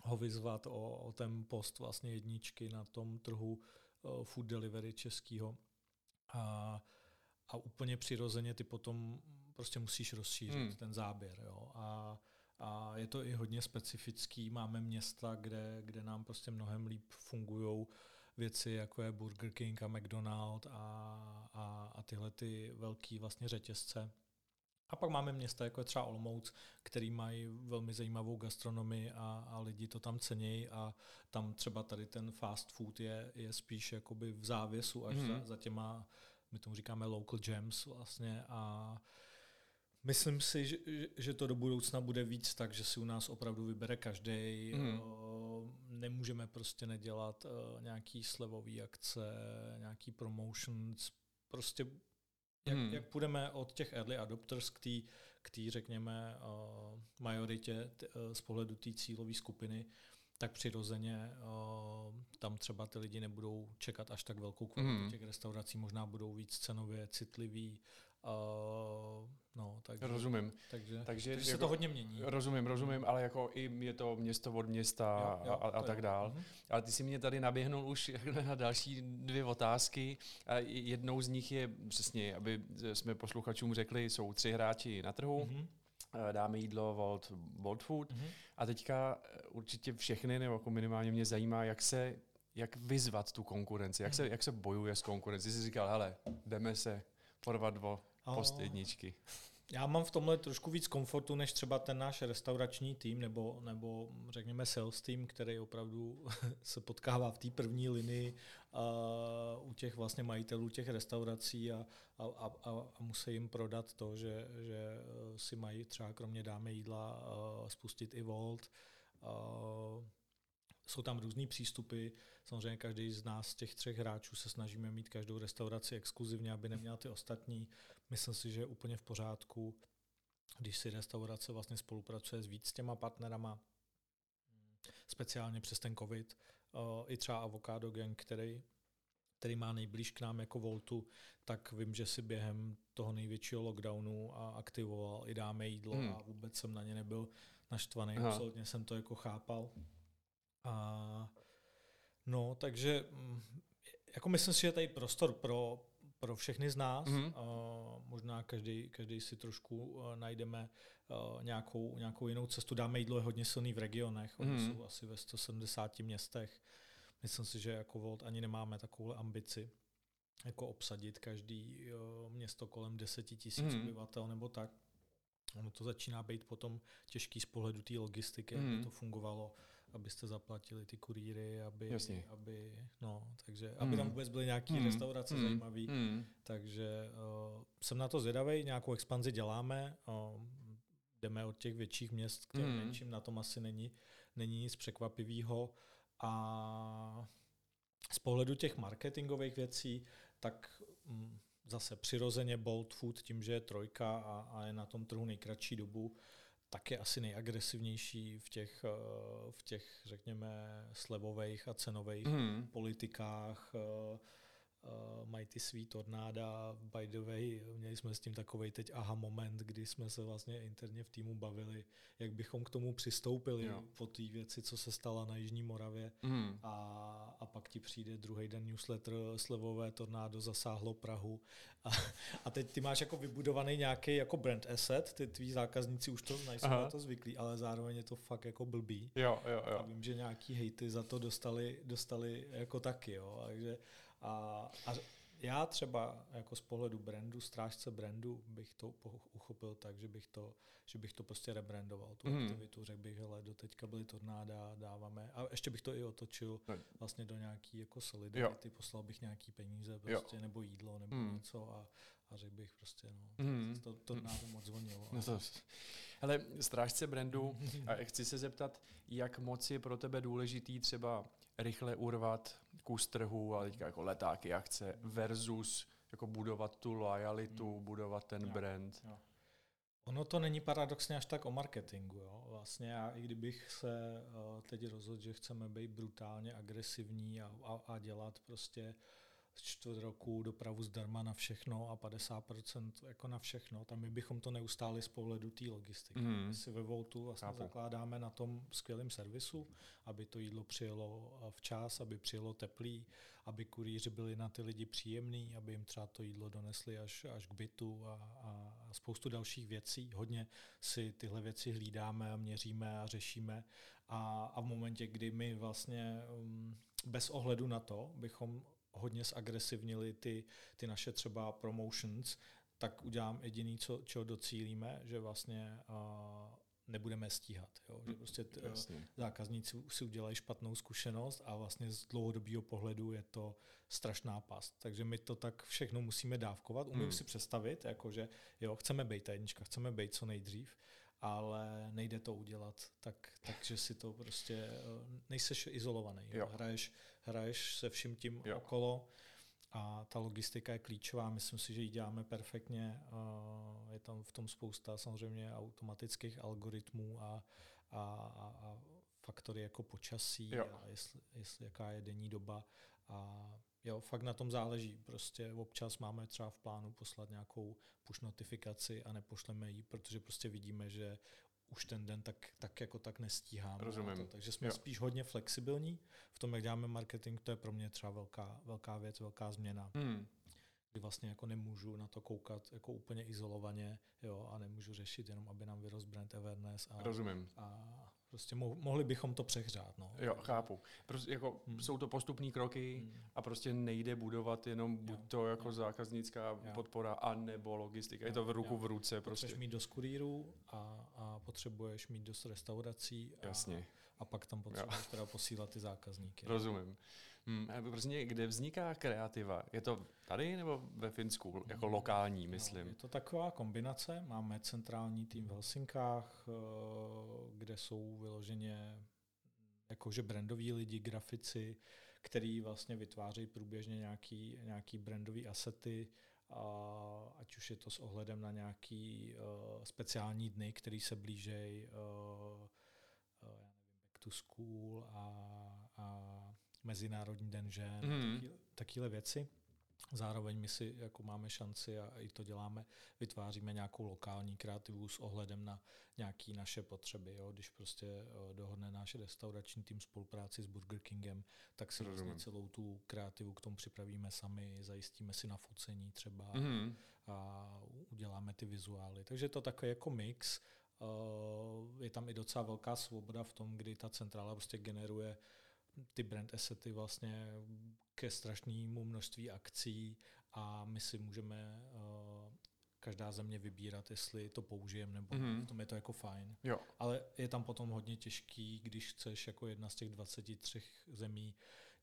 ho vyzvat o, o ten post vlastně jedničky na tom trhu uh, food delivery českýho. A, a úplně přirozeně ty potom prostě musíš rozšířit hmm. ten záběr. Jo. A, a je to i hodně specifický. Máme města, kde, kde nám prostě mnohem líp fungují věci, jako je Burger King a McDonald a, a, a tyhle ty velký vlastně řetězce. A pak máme města, jako je třeba Olomouc, který mají velmi zajímavou gastronomii a, a lidi to tam cení a tam třeba tady ten fast food je, je spíš jakoby v závěsu až mm. za, za těma, my tomu říkáme local gems vlastně a Myslím si, že, že to do budoucna bude víc tak, že si u nás opravdu vybere každý. Mm. Nemůžeme prostě nedělat uh, nějaký slevový akce, nějaký promotions. Prostě jak, mm. jak půjdeme od těch early adopters k té, k tý, řekněme, uh, majoritě t, uh, z pohledu té cílové skupiny, tak přirozeně uh, tam třeba ty lidi nebudou čekat až tak velkou kvalitu mm. těch restaurací, možná budou víc cenově citlivý, Uh, no, takže, rozumím. Takže, takže, takže jako, se to hodně mění. Rozumím, rozumím, ale jako i je to město od města jo, jo, a, a tak dál. Uh-huh. Ale ty si mě tady naběhnul už na další dvě otázky. A jednou z nich je přesně, aby jsme posluchačům řekli, jsou tři hráči na trhu. Uh-huh dáme jídlo Volt, Volt Food. Mm-hmm. A teďka určitě všechny, nebo jako minimálně mě zajímá, jak se jak vyzvat tu konkurenci, jak, se, mhm. jak se bojuje s konkurencí. Jsi říkal, hele, jdeme se porvat o post jedničky. Já mám v tomhle trošku víc komfortu než třeba ten náš restaurační tým nebo, nebo řekněme sales tým, který opravdu se potkává v té první linii uh, u těch vlastně majitelů těch restaurací a, a, a, a musí jim prodat to, že, že si mají třeba kromě dáme jídla uh, spustit i Volt. Uh, jsou tam různý přístupy. Samozřejmě každý z nás, těch třech hráčů, se snažíme mít každou restauraci exkluzivně, aby neměla ty ostatní. Myslím si, že je úplně v pořádku, když si restaurace vlastně spolupracuje s víc těma partnerama, speciálně přes ten covid. I třeba Avocado Gang, který, který má nejblíž k nám jako Voltu, tak vím, že si během toho největšího lockdownu a aktivoval i dáme jídlo hmm. a vůbec jsem na ně nebyl naštvaný, Aha. absolutně jsem to jako chápal. A no, takže mm, jako myslím si, že je tady prostor pro, pro všechny z nás. Mm-hmm. Uh, možná každý, každý si trošku uh, najdeme uh, nějakou, nějakou jinou cestu. Dáme jídlo je hodně silný v regionech. Oni mm-hmm. jsou asi ve 170 městech. Myslím si, že jako Volt ani nemáme takovou ambici jako obsadit každý uh, město kolem 10 tisíc mm-hmm. obyvatel nebo tak. Ono to začíná být potom těžký z pohledu té logistiky, mm-hmm. aby mhm. to fungovalo abyste zaplatili ty kurýry, aby, Jasně. aby no, takže, mm. aby tam vůbec byly nějaké mm. restaurace mm. zajímavé. Mm. Takže uh, jsem na to zvědavý, nějakou expanzi děláme, uh, jdeme od těch větších měst k těm mm. menším, na tom asi není, není nic překvapivého. A z pohledu těch marketingových věcí, tak mm, zase přirozeně Bold Food tím, že je trojka a, a je na tom trhu nejkratší dobu, tak je asi nejagresivnější v těch, eh, v těch řekněme, slevových a cenových mm. politikách. Uh, mají ty svý tornáda. By the way, měli jsme s tím takový teď aha moment, kdy jsme se vlastně interně v týmu bavili, jak bychom k tomu přistoupili Jo. po té věci, co se stala na Jižní Moravě. Mm. A, a pak ti přijde druhý den newsletter, slevové tornádo zasáhlo Prahu. A, a teď ty máš jako vybudovaný nějaký jako brand asset, ty tví zákazníci už to znají, jsou na to zvyklí, ale zároveň je to fakt jako blbý. Jo, jo, A jo. vím, že nějaký hejty za to dostali, dostali jako taky, jo. Takže a, a já třeba jako z pohledu brandu, strážce brandu, bych to uchopil tak, že bych to, že bych to prostě rebrandoval, tu Mhm. aktivitu, řekl bych, hele, do teďka byly tornáda, dáváme, a ještě bych to i otočil vlastně do nějaký jako solidarity, poslal bych nějaký peníze prostě, nebo jídlo, nebo Mhm. něco a, a řekl bych prostě, no, Mhm. to, tornádo moc zvonilo. No to, hele, strážce brandu, a chci se zeptat, jak moc je pro tebe důležitý třeba rychle urvat kus trhu a teďka jako letáky, akce versus jako budovat tu lojalitu, budovat ten Jo. brand. Ono to není paradoxně až tak o marketingu. Jo? Vlastně já, i kdybych se uh, teď rozhodl, že chceme být brutálně agresivní a, a, a dělat prostě z čtvrt roku dopravu zdarma na všechno a 50% jako na všechno, tam my bychom to neustáli z pohledu té logistiky. Mhm. My si ve Voltu vlastně Chápu. zakládáme na tom skvělém servisu, aby to jídlo přijelo eh, včas, aby přijelo teplý, aby kurýři byli na ty lidi příjemný, aby jim třeba to jídlo donesli až, až k bytu a, a, a spoustu dalších věcí. Hodně si tyhle věci hlídáme a měříme a řešíme a, a v momentě, kdy my vlastně um, bez ohledu na to bychom hodně zagresivnili ty, ty naše třeba promotions, tak udělám jediný, co, čeho docílíme, že vlastně uh, nebudeme stíhat. Jo? Že prostě t, Jasně. zákazníci si udělají špatnou zkušenost a vlastně z dlouhodobého pohledu je to strašná past. Takže my to tak všechno musíme dávkovat. Umím Hmm. si představit, jakože jo, chceme být ta jednička, chceme být co nejdřív, ale nejde to udělat tak, takže si to prostě, eh, nejseš izolovaný. Jo? Jo. Hraješ, hraješ se vším tím Jo. okolo a ta logistika je klíčová. Myslím si, že ji děláme perfektně. eh, Je tam v tom spousta samozřejmě automatických algoritmů a, a, a, a faktory jako počasí Jo. a jestli, jestli jaká je denní doba. A jo, fakt na tom záleží. Prostě občas máme třeba v plánu poslat nějakou push notifikaci a nepošleme ji, protože prostě vidíme, že už ten den tak, tak jako tak nestíháme. Rozumím. To. Takže jsme jo. spíš hodně flexibilní v tom, jak děláme marketing. To je pro mě třeba velká, velká věc, velká změna Hmm. kdy vlastně jako nemůžu na to koukat jako úplně izolovaně, jo, a nemůžu řešit jenom, aby nám vyrost brand awareness a, Rozumím. a prostě mo- mohli bychom to přehřát, no. Jo, chápu. Prostě jako Hmm. jsou to postupné kroky Hmm. a prostě nejde budovat jenom buď Jo, to jako jo. zákaznická Jo. podpora, a nebo logistika. Je Jo, to v ruku jo. v ruce Potřebuješ prostě. mít dost kurýrů a, a potřebuješ mít dost restaurací a, Jasně, a pak tam potřebuješ teda posílat ty zákazníky. rozumím. Hmm. Prostě kde vzniká kreativa? Je to tady nebo ve Finsku? Jako lokální, No, myslím. je to taková kombinace. Máme centrální tým v Helsinkách, eh, kde jsou vyloženě jakože brandoví lidi, grafici, který vlastně vytvářejí průběžně nějaký, nějaký brandový asety, a ať už je to s ohledem na nějaký uh, speciální dny, který se blížejí, uh, uh, já nevím, back to school a, a Mezinárodní den žen, mm. takové věci. Zároveň my si jako máme šanci a i to děláme, vytváříme nějakou lokální kreativu s ohledem na nějaké naše potřeby. Jo? Když prostě eh, dohodne náš restaurační tým spolupráci s Burger Kingem, tak si vlastně celou tu kreativu k tomu připravíme sami, zajistíme si nafocení třeba Mhm. a uděláme ty vizuály. Takže je to takový jako mix. Eh, Je tam i docela velká svoboda v tom, kdy ta centrála prostě generuje ty brand assety vlastně ke strašnému množství akcí a my si můžeme uh, každá země vybírat, jestli to použijeme nebo mm-hmm. v tom je to jako fajn. Jo, Ale je tam potom hodně těžký, když chceš jako jedna z těch 23 zemí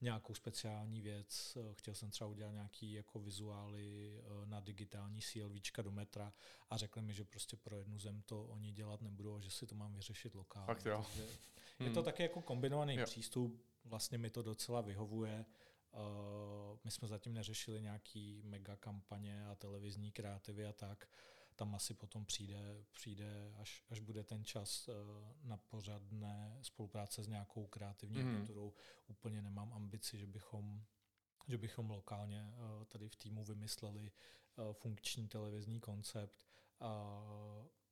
nějakou speciální věc. Eh, Chtěl jsem třeba udělat nějaký jako vizuály eh, na digitální CLVčka do metra a řekli mi, že prostě pro jednu zem to oni dělat nebudou a že si to mám vyřešit lokálně. Fakt jo. Takže je Hmm. to taky jako kombinovaný Jo. přístup, vlastně mi to docela vyhovuje. Uh, my jsme zatím neřešili nějaký mega kampaně a televizní kreativy a tak. Tam asi potom přijde, přijde až, až bude ten čas uh, na pořadné spolupráce s nějakou kreativní Mhm. agenturou. Úplně nemám ambici, že bychom že bychom lokálně uh, tady v týmu vymysleli uh, funkční televizní koncept.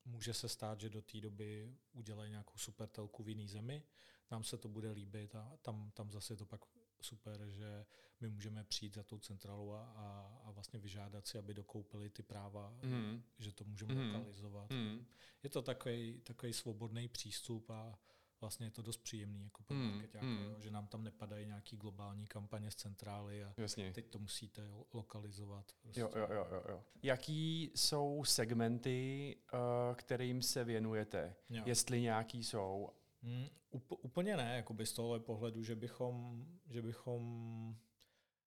Může se stát, že do té doby udělají nějakou super telku v jiný zemi, nám se to bude líbit a tam, tam zase to pak super, že my můžeme přijít za tou centralou a, a, a vlastně vyžádat si, aby dokoupili ty práva, mm. že to můžeme mm. lokalizovat. Mm. Je to takový, takový svobodný přístup a vlastně je to dost příjemný jako pro mm, mm. že nám tam nepadají nějaký globální kampaně z centrály a Jasně. teď to musíte lokalizovat. Prostě. Jo, jo, jo, jo. Jaký jsou segmenty, uh, kterým se věnujete? Jo. Jestli nějaký jsou? Mm, úplně ne, jako by z tohohle pohledu, že bychom, že bychom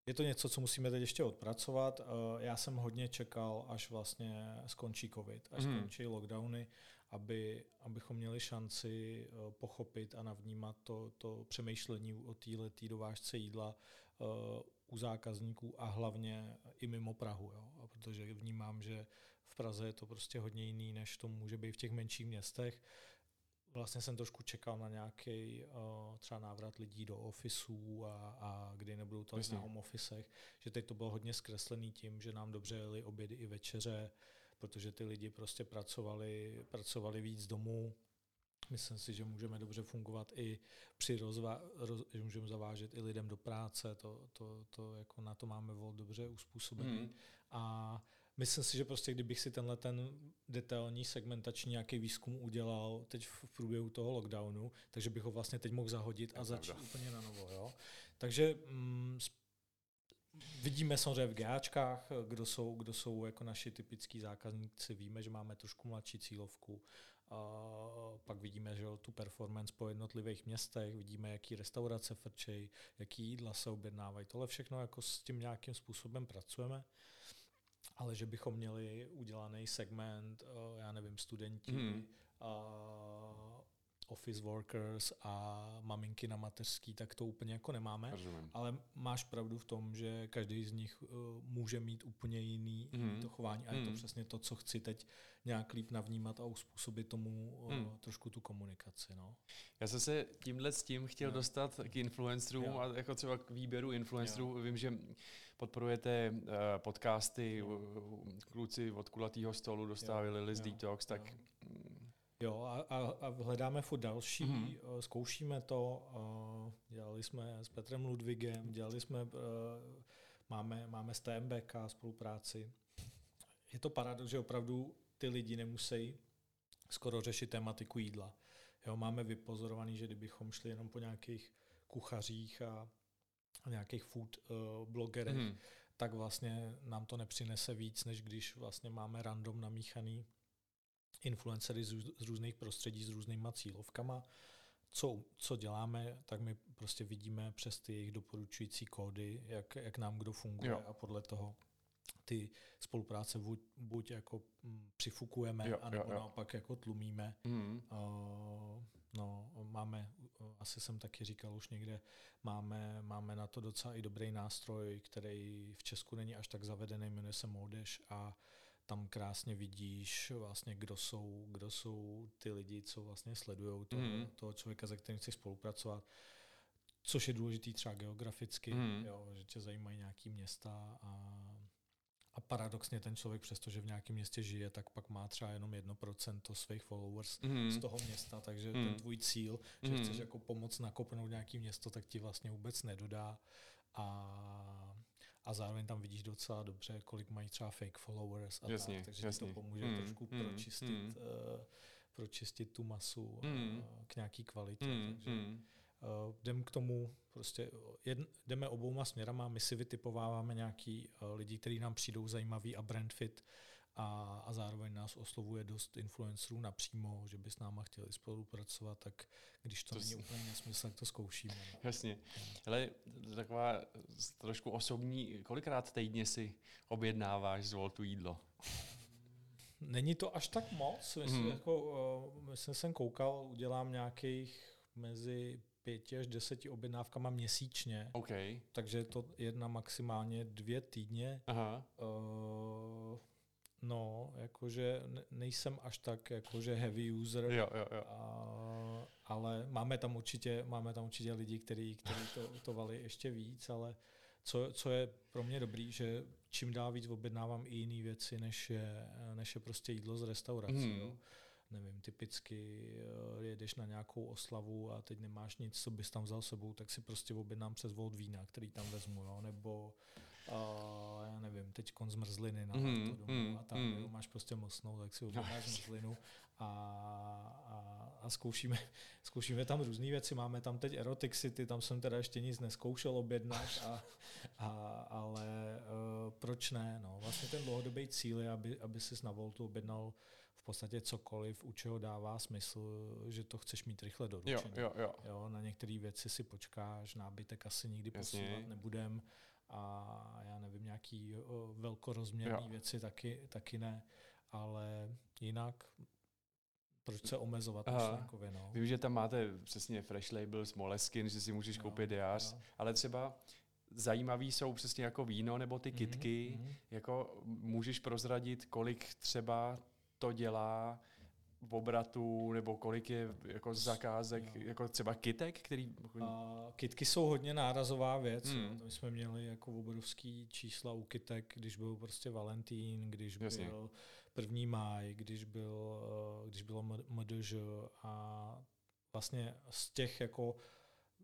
je to něco, co musíme teď ještě odpracovat. Uh, já jsem hodně čekal, až vlastně skončí covid, až mm. skončí lockdowny aby, abychom měli šanci uh, pochopit a navnímat to, to přemýšlení o této dovážce jídla uh, u zákazníků a hlavně i mimo Prahu. Jo? A protože vnímám, že v Praze je to prostě hodně jiný, než to může být v těch menších městech. Vlastně jsem trošku čekal na nějaký uh, třeba návrat lidí do ofisů a, a kdy nebudou to na home officech, že teď to bylo hodně zkreslený tím, že nám dobře jeli obědy i večeře, protože ty lidi prostě pracovali, pracovali víc domů. Myslím si, že můžeme dobře fungovat i při rozva, roz, že můžeme zavážet i lidem do práce, to, to, to jako na to máme vol dobře uspůsobený. Mm. A myslím si, že prostě kdybych si tenhle ten detailní segmentační nějaký výzkum udělal teď v průběhu toho lockdownu, takže bych ho vlastně teď mohl zahodit a začít úplně na novo. Jo? Takže mm, Vidíme samozřejmě v GAčkách, kdo jsou, kdo jsou jako naši typický zákazníci. Víme, že máme trošku mladší cílovku. A pak vidíme že tu performance po jednotlivých městech, vidíme, jaký restaurace frčej, jaký jídla se objednávají. Tohle všechno jako s tím nějakým způsobem pracujeme. Ale že bychom měli udělaný segment, já nevím, studenti, hmm office workers a maminky na mateřský, tak to úplně jako nemáme. Rozumím. Ale máš pravdu v tom, že každý z nich uh, může mít úplně jiný, mm. to chování a mm. je to hmm. přesně to, co chci teď nějak líp navnímat a uspůsobit tomu uh, mm. trošku tu komunikaci. No. Já jsem se tímhle s tím chtěl no. dostat k influencerům jo. a jako třeba k výběru influencerů. Jo. Vím, že podporujete uh, podcasty, jo. kluci od kulatého stolu dostávali List Detox, tak jo Jo, a, a, a hledáme furt další, mm-hmm. zkoušíme to, dělali jsme s Petrem Ludvigem, dělali jsme, e, máme, máme s TMBK spolupráci. Je to paradox, že opravdu ty lidi nemusí skoro řešit tematiku jídla. Jo, máme vypozorovaný, že kdybychom šli jenom po nějakých kuchařích a nějakých food uh, blogerech, mm. tak vlastně nám to nepřinese víc, než když vlastně máme random namíchaný influencery z, z různých prostředí, s různýma cílovkama. Co, co děláme, tak my prostě vidíme přes ty jejich doporučující kódy, jak, jak nám kdo funguje jo. a podle toho ty spolupráce buď, buď jako mm, přifukujeme, jo, anebo jo, jo. naopak jako tlumíme. Mm. Uh, no, máme, asi jsem taky říkal už někde, máme, máme na to docela i dobrý nástroj, který v Česku není až tak zavedený, jmenuje se Modeš a tam krásně vidíš vlastně, kdo jsou, kdo jsou ty lidi, co vlastně sledují toho, mm. toho člověka, se kterým chceš spolupracovat. Což je důležitý třeba geograficky, mm. jo, že tě zajímají nějaký města a, a paradoxně ten člověk, přestože v nějakém městě žije, tak pak má třeba jenom 1% svých followers mm. z toho města, takže mm. ten tvůj cíl, že mm. chceš jako pomoct nakopnout nějaký město, tak ti vlastně vůbec nedodá. A a zároveň tam vidíš docela dobře, kolik mají třeba fake followers a jasně, tak, takže jasně. to pomůže mm, trošku mm, pročistit, mm. Uh, pročistit tu masu mm. uh, k nějaký kvalitě. Mm, takže mm. Uh, jdem k tomu, prostě jedn, jdeme obouma směrama, my si vytipováváme nějaký uh, lidi, kteří nám přijdou zajímaví a brand fit a, a zároveň nás oslovuje dost influencerů napřímo, že by s náma chtěli spolupracovat, tak když to, to není úplně nesmysl, tak to zkoušíme. No. Jasně. Ale taková trošku osobní, kolikrát týdně si objednáváš z Voltu jídlo? Není to až tak moc. Myslím, hmm. jako, uh, myslím jsem koukal, udělám nějakých mezi pěti až deseti objednávkama měsíčně. Okay. Takže to jedna maximálně dvě týdně. Aha. Uh, No, jakože nejsem až tak jakože heavy user, jo, jo, jo. A, ale máme tam určitě, máme tam určitě lidi, kteří to, to vali ještě víc, ale co, co je pro mě dobrý, že čím dál víc objednávám i jiné věci, než je, než je prostě jídlo z restaurace. Mhm. Jo. Nevím, typicky eh, jedeš na nějakou oslavu a teď nemáš nic, co bys tam vzal sebou, tak si prostě objednám přes Volt vína, který tam vezmu, jo. nebo uh, já nevím, teď zmrzliny na Mhm, to domů mhm, a tak, mhm. jo, máš prostě mocnou, tak si objednáš zmrzlinu a, a, a zkoušíme, zkoušíme tam různé věci. Máme tam teď Erotic City, tam jsem teda ještě nic neskoušel objednat, a, a, ale uh, proč ne? No. Vlastně ten dlouhodobý cíl je, aby, aby si na Voltu objednal podstatě cokoliv, u čeho dává smysl, že to chceš mít rychle Jo, doručené. jo, jo. Jo, na některé věci si počkáš, nábytek asi nikdy Jasně. posílat nebudem a já nevím, nějaký velkorozměrné Jo. věci taky, taky ne, ale jinak proč se omezovat Aha. myšlenkově, no. Vím, že tam máte přesně fresh labels, moleskin, že si můžeš Jo, koupit diář, jo. ale třeba zajímavý jsou přesně jako víno nebo ty Mhm, kitky, mhm. jako můžeš prozradit, kolik třeba to dělá v obratu, nebo kolik je jako zakázek, Jo. jako třeba kitek, který... A kitky jsou hodně nárazová věc. Hmm. My jsme měli jako obrovský čísla u kytek, když byl prostě Valentín, když Jasně. byl první máj, když, byl, eh, když bylo MDŽ a vlastně z těch jako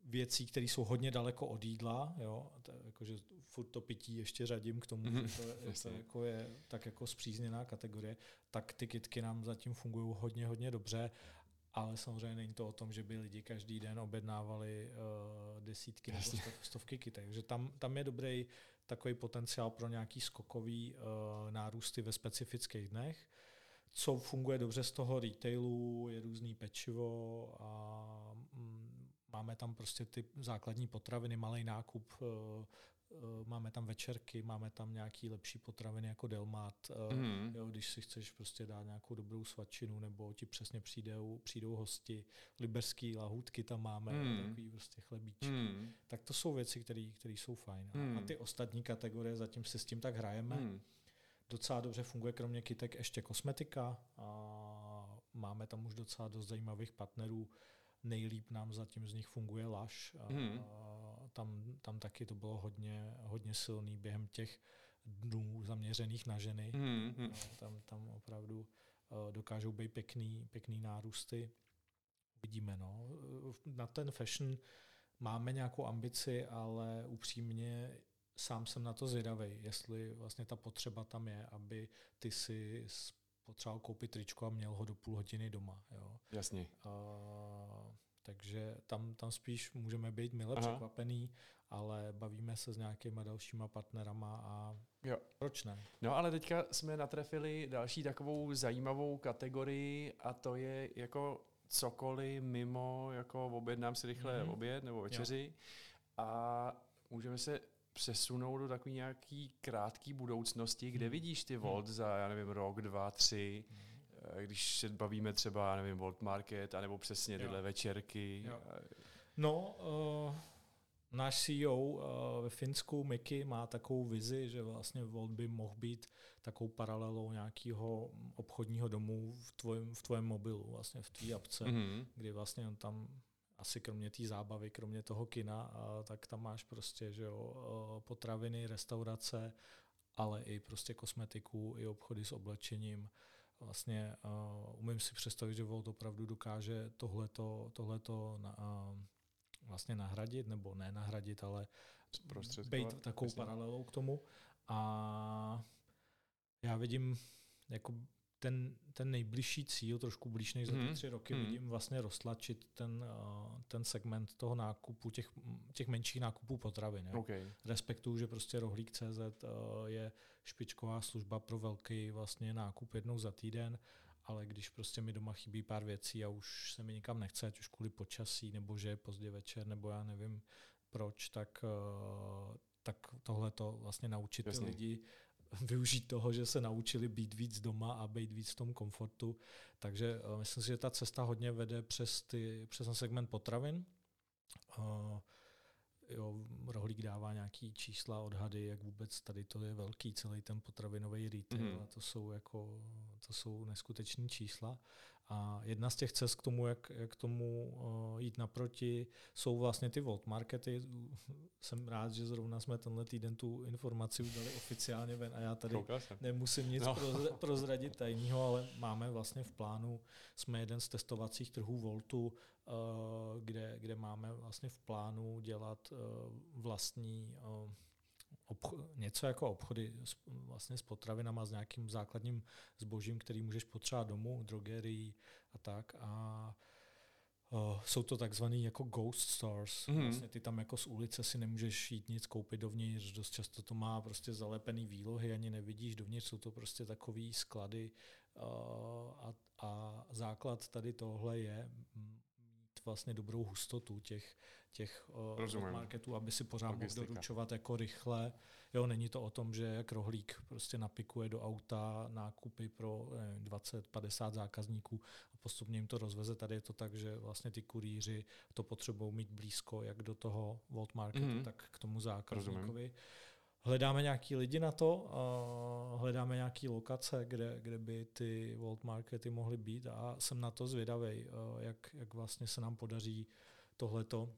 věcí, které jsou hodně daleko od jídla, jo, to, jakože furt to pití ještě řadím k tomu, Mhm, že to, je- to jako je tak jako zpřízněná kategorie, tak ty kitky nám zatím fungují hodně, hodně dobře ale samozřejmě není to o tom, že by lidi každý den objednávali uh, desítky nebo Jasně. stov, stovky kytek. Takže tam, tam je dobrý takový potenciál pro nějaký skokový uh, nárůsty ve specifických dnech. Co funguje dobře z toho retailu, je různý pečivo a mm, máme tam prostě ty základní potraviny, malý nákup, uh, uh, máme tam večerky, máme tam nějaký lepší potraviny jako Delmat, Mhm. Jo, když si chceš prostě dát nějakou dobrou svačinu, nebo ti přesně přijdou, přijdou hosti, liberský lahůdky tam máme, mm. takový prostě chlebíčky. Mm. Tak to jsou věci, které jsou fajn. A- Hmm. A ty ostatní kategorie, zatím si s tím tak hrajeme. Hmm. Docela dobře funguje kromě kytek ještě kosmetika. A máme tam už docela dost zajímavých partnerů. Nejlíp nám zatím z nich funguje. A Hmm. tam, tam taky to bylo hodně, hodně silný během těch dnů zaměřených na ženy. Hmm. Hmm. Tam, tam opravdu uh, dokážou být pěkný, pěkný nárůsty. Vidíme, no. Uh, Na ten fashion máme nějakou ambici, ale upřímně sám jsem na to zvědavý, jestli vlastně ta potřeba tam je, aby ty si potřeboval koupit tričko a měl ho do půl hodiny doma. Jo. Jasně. Uh, takže tam, tam spíš můžeme být mile Aha. překvapený, ale bavíme se s nějakýma dalšíma partnerama a Jo. proč ne? No ale teďka jsme natrefili další takovou zajímavou kategorii a to je jako cokoliv mimo, jako objednám si rychle Mhm. mm-hmm. oběd nebo večeři a můžeme se přesunout do takové nějaký krátký budoucnosti, kde Mhm. vidíš ty Volt za, já nevím, rok, dva, tři, eh, když se bavíme třeba, já nevím, Volt Market, anebo přesně tyhle Jo. večerky. Jo. Eh, No, uh, náš CEO uh, ve Finsku, Mickey, má takovou vizi, že vlastně Volt by mohl být takovou paralelou nějakého obchodního domu v tvojem, v tvojem mobilu, vlastně v tvý apce, mm. mhm. kdy vlastně on tam asi kromě té zábavy, kromě toho kina, tak tam máš prostě že jo, uh, potraviny, restaurace, ale i prostě kosmetiku, i obchody s oblečením. Vlastně uh, umím si představit, že Volt opravdu dokáže tohleto, tohleto na, uh, vlastně nahradit, nebo ne nahradit, ale být takovou paralelou k tomu. A já vidím jako ten, ten nejbližší cíl, trošku blíž než za ty Mhm, tři roky, mhm. vidím vlastně roztlačit ten, uh, ten segment toho nákupu, těch, těch menších nákupů potravin. Okay. Respektuju, že prostě Rohlík.cz uh, je špičková služba pro velký vlastně nákup jednou za týden, ale když prostě mi doma chybí pár věcí a už se mi nikam nechce, ať už kvůli počasí, nebo že je pozdě večer, nebo já nevím proč, tak, uh, tak tohle to vlastně naučit ty Jasně. lidi využít toho, že se naučili být víc doma a být víc v tom komfortu. Takže uh, myslím si, že ta cesta hodně vede přes, ty, přes ten segment potravin. Uh, jo, Rohlík dává nějaký čísla, odhady, jak vůbec tady to je velký, celý ten potravinový retail Mhm. a to jsou jako to jsou neskutečné čísla. A jedna z těch cest k tomu, jak, jak tomu uh, jít naproti, jsou vlastně ty volt markety. Jsem rád, že zrovna jsme tenhle týden tu informaci udali oficiálně ven a já tady nemusím nic no. prozradit tajného, ale máme vlastně v plánu, jsme jeden z testovacích trhů Voltu, uh, kde, kde máme vlastně v plánu dělat uh, vlastní uh, obcho- něco jako obchody s, vlastně s potravinama, s nějakým základním zbožím, který můžeš potřebovat domů, drogerii a tak. A Uh, jsou to takzvaný jako ghost stores. Mm-hmm. Vlastně ty tam jako z ulice si nemůžeš jít nic koupit dovnitř, dost často to má prostě zalepený výlohy, ani nevidíš dovnitř, jsou to prostě takový sklady uh, a, a základ tady tohle je mít vlastně dobrou hustotu těch těch uh, marketů, aby si pořád mohl doručovat jako rychle. Jo, není to o tom, že jak rohlík prostě napikuje do auta nákupy pro 20-50 zákazníků a postupně jim to rozveze. Tady je to tak, že vlastně ty kurýři to potřebují mít blízko jak do toho Volt Marketu, mm-hmm. tak k tomu zákazníkovi. Rozumím. Hledáme nějaký lidi na to, uh, hledáme nějaký lokace, kde, kde by ty Volt Markety mohly být a jsem na to zvědavý, uh, jak, jak vlastně se nám podaří tohleto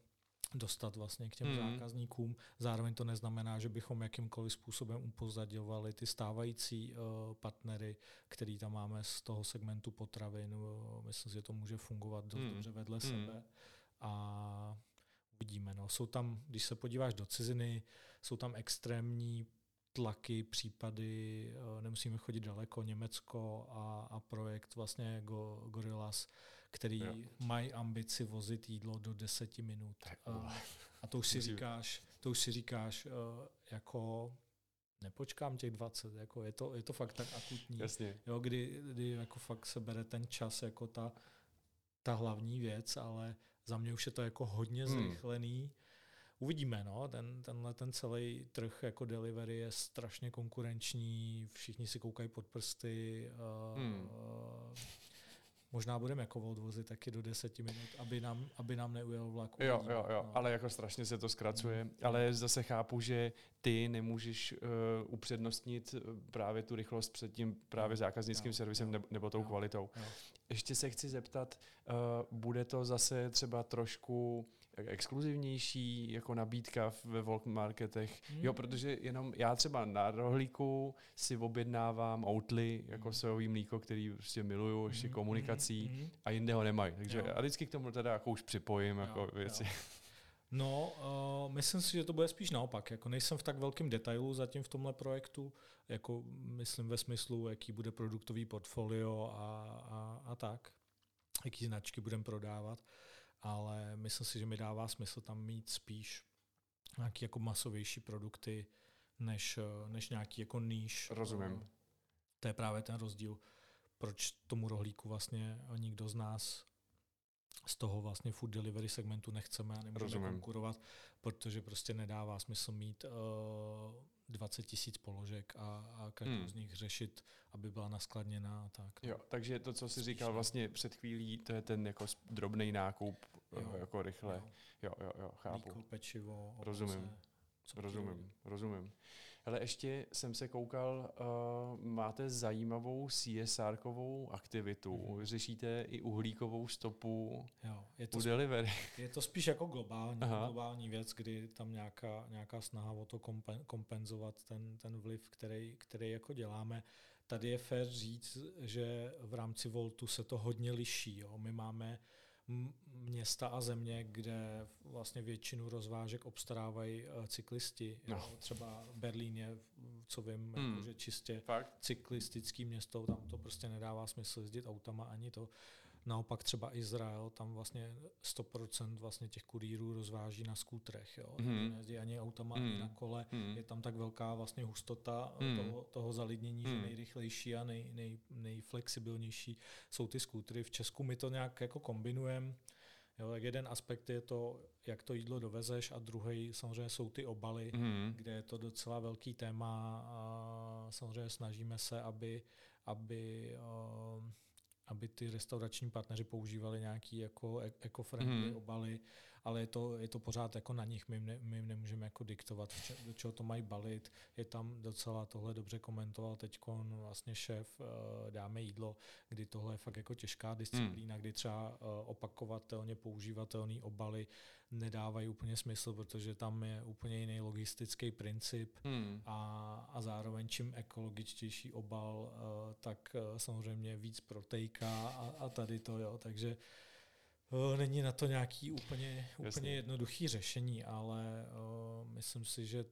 dostat vlastně k těm mm. zákazníkům. Zároveň to neznamená, že bychom jakýmkoliv způsobem upozadňovali ty stávající uh, partnery, který tam máme z toho segmentu potravin. Uh, myslím si, že to může fungovat dost mm. dobře vedle mm. sebe. A uvidíme. No. Jsou tam, když se podíváš do ciziny, jsou tam extrémní tlaky, případy, uh, nemusíme chodit daleko, Německo a, a projekt vlastně Go, Gorillas, který jo. mají ambici vozit jídlo do deseti minut. A, a to už si říkáš, to už si říkáš uh, jako nepočkám těch 20, jako je to, je to fakt tak akutní. Jasně. Jo, kdy, kdy jako fakt se bere ten čas jako ta, ta hlavní věc, ale za mě už je to jako hodně hmm. zrychlený. Uvidíme, no, ten, tenhle ten celý trh jako delivery je strašně konkurenční, všichni si koukají pod prsty, uh, hmm. uh, Možná budeme jako odvozit taky do deseti minut, aby nám, aby nám neujel vlak. Jo, jo, jo, no. ale jako strašně se to zkracuje. Mm. Ale zase chápu, že ty nemůžeš uh, upřednostnit eh, právě tu rychlost před tím právě zákaznickým jo, servisem jo, nebo, nebo tou jo, kvalitou. Jo. Ještě se chci zeptat, uh, bude to zase třeba trošku exkluzivnější jako nabídka ve Volk marketech. Hmm. Jo, protože jenom já třeba na rohlíku si objednávám Outly, jako hmm. sojový mlíko, který prostě miluju, ještě hmm. komunikací hmm. a jinde ho nemají. Takže jo. já vždycky k tomu teda jako už připojím jo, jako věci. Jo. No, uh, myslím si, že to bude spíš naopak. Jako nejsem v tak velkém detailu zatím v tomhle projektu, jako myslím ve smyslu, jaký bude produktový portfolio a, a, a tak, jaký značky budeme prodávat ale myslím si, že mi dává smysl tam mít spíš nějaké jako masovější produkty, než, než nějaký jako níž. Rozumím. To je právě ten rozdíl, proč tomu rohlíku vlastně nikdo z nás z toho vlastně food delivery segmentu nechceme a nemůžeme Rozumím. konkurovat, protože prostě nedává smysl mít uh, 20 tisíc položek a, a každou hmm. z nich řešit, aby byla naskladněná a tak. No. Jo, takže to, co jsi říkal vlastně před chvílí, to je ten jako drobný nákup, jo, jako rychle. Jo, jo, jo, jo chápu. Pečivo, ovoce, Rozumím. Rozumím, rozumím. Ale ještě jsem se koukal, uh, máte zajímavou CSR-kovou aktivitu. Mm. Řešíte i uhlíkovou stopu jo, je to u delivery. Je to spíš jako globální, globální věc, kdy tam nějaká, nějaká snaha o to kompenzovat ten, ten vliv, který, který jako děláme. Tady je fér říct, že v rámci Voltu se to hodně liší. Jo. My máme města a země, kde vlastně většinu rozvážek obstarávají uh, cyklisti. No. Jo, třeba Berlín je, co vím, hmm. jako, že čistě Fakt? cyklistický město, tam to prostě nedává smysl jezdit autama ani to. Naopak třeba Izrael, tam vlastně 100% vlastně těch kurýrů rozváží na skútrech, jo. Mm. Nejezdí ani autama, mm. ani na kole. Mm. Je tam tak velká vlastně hustota mm. toho, toho zalidnění, mm. že hmm. nejrychlejší a nej, nej, nejflexibilnější jsou ty skútry. V Česku my to nějak jako kombinujeme. Jo, tak jeden aspekt je to, jak to jídlo dovezeš a druhý samozřejmě jsou ty obaly, mm. kde je to docela velký téma a samozřejmě snažíme se, aby, aby uh, aby ty restaurační partneři používali nějaký jako eco-friendly mm. obaly ale je to, je to pořád jako na nich, my, jim ne, my jim nemůžeme jako diktovat, do čeho to mají balit. Je tam docela tohle dobře komentoval teď vlastně šéf uh, Dáme jídlo, kdy tohle je fakt jako těžká disciplína, hmm. kdy třeba uh, opakovatelně používatelný obaly nedávají úplně smysl, protože tam je úplně jiný logistický princip hmm. a, a zároveň čím ekologičtější obal, uh, tak samozřejmě víc protejka a, a tady to, jo, takže uh, není na to nějaký úplně, úplně jednoduchý řešení, ale uh, myslím si, že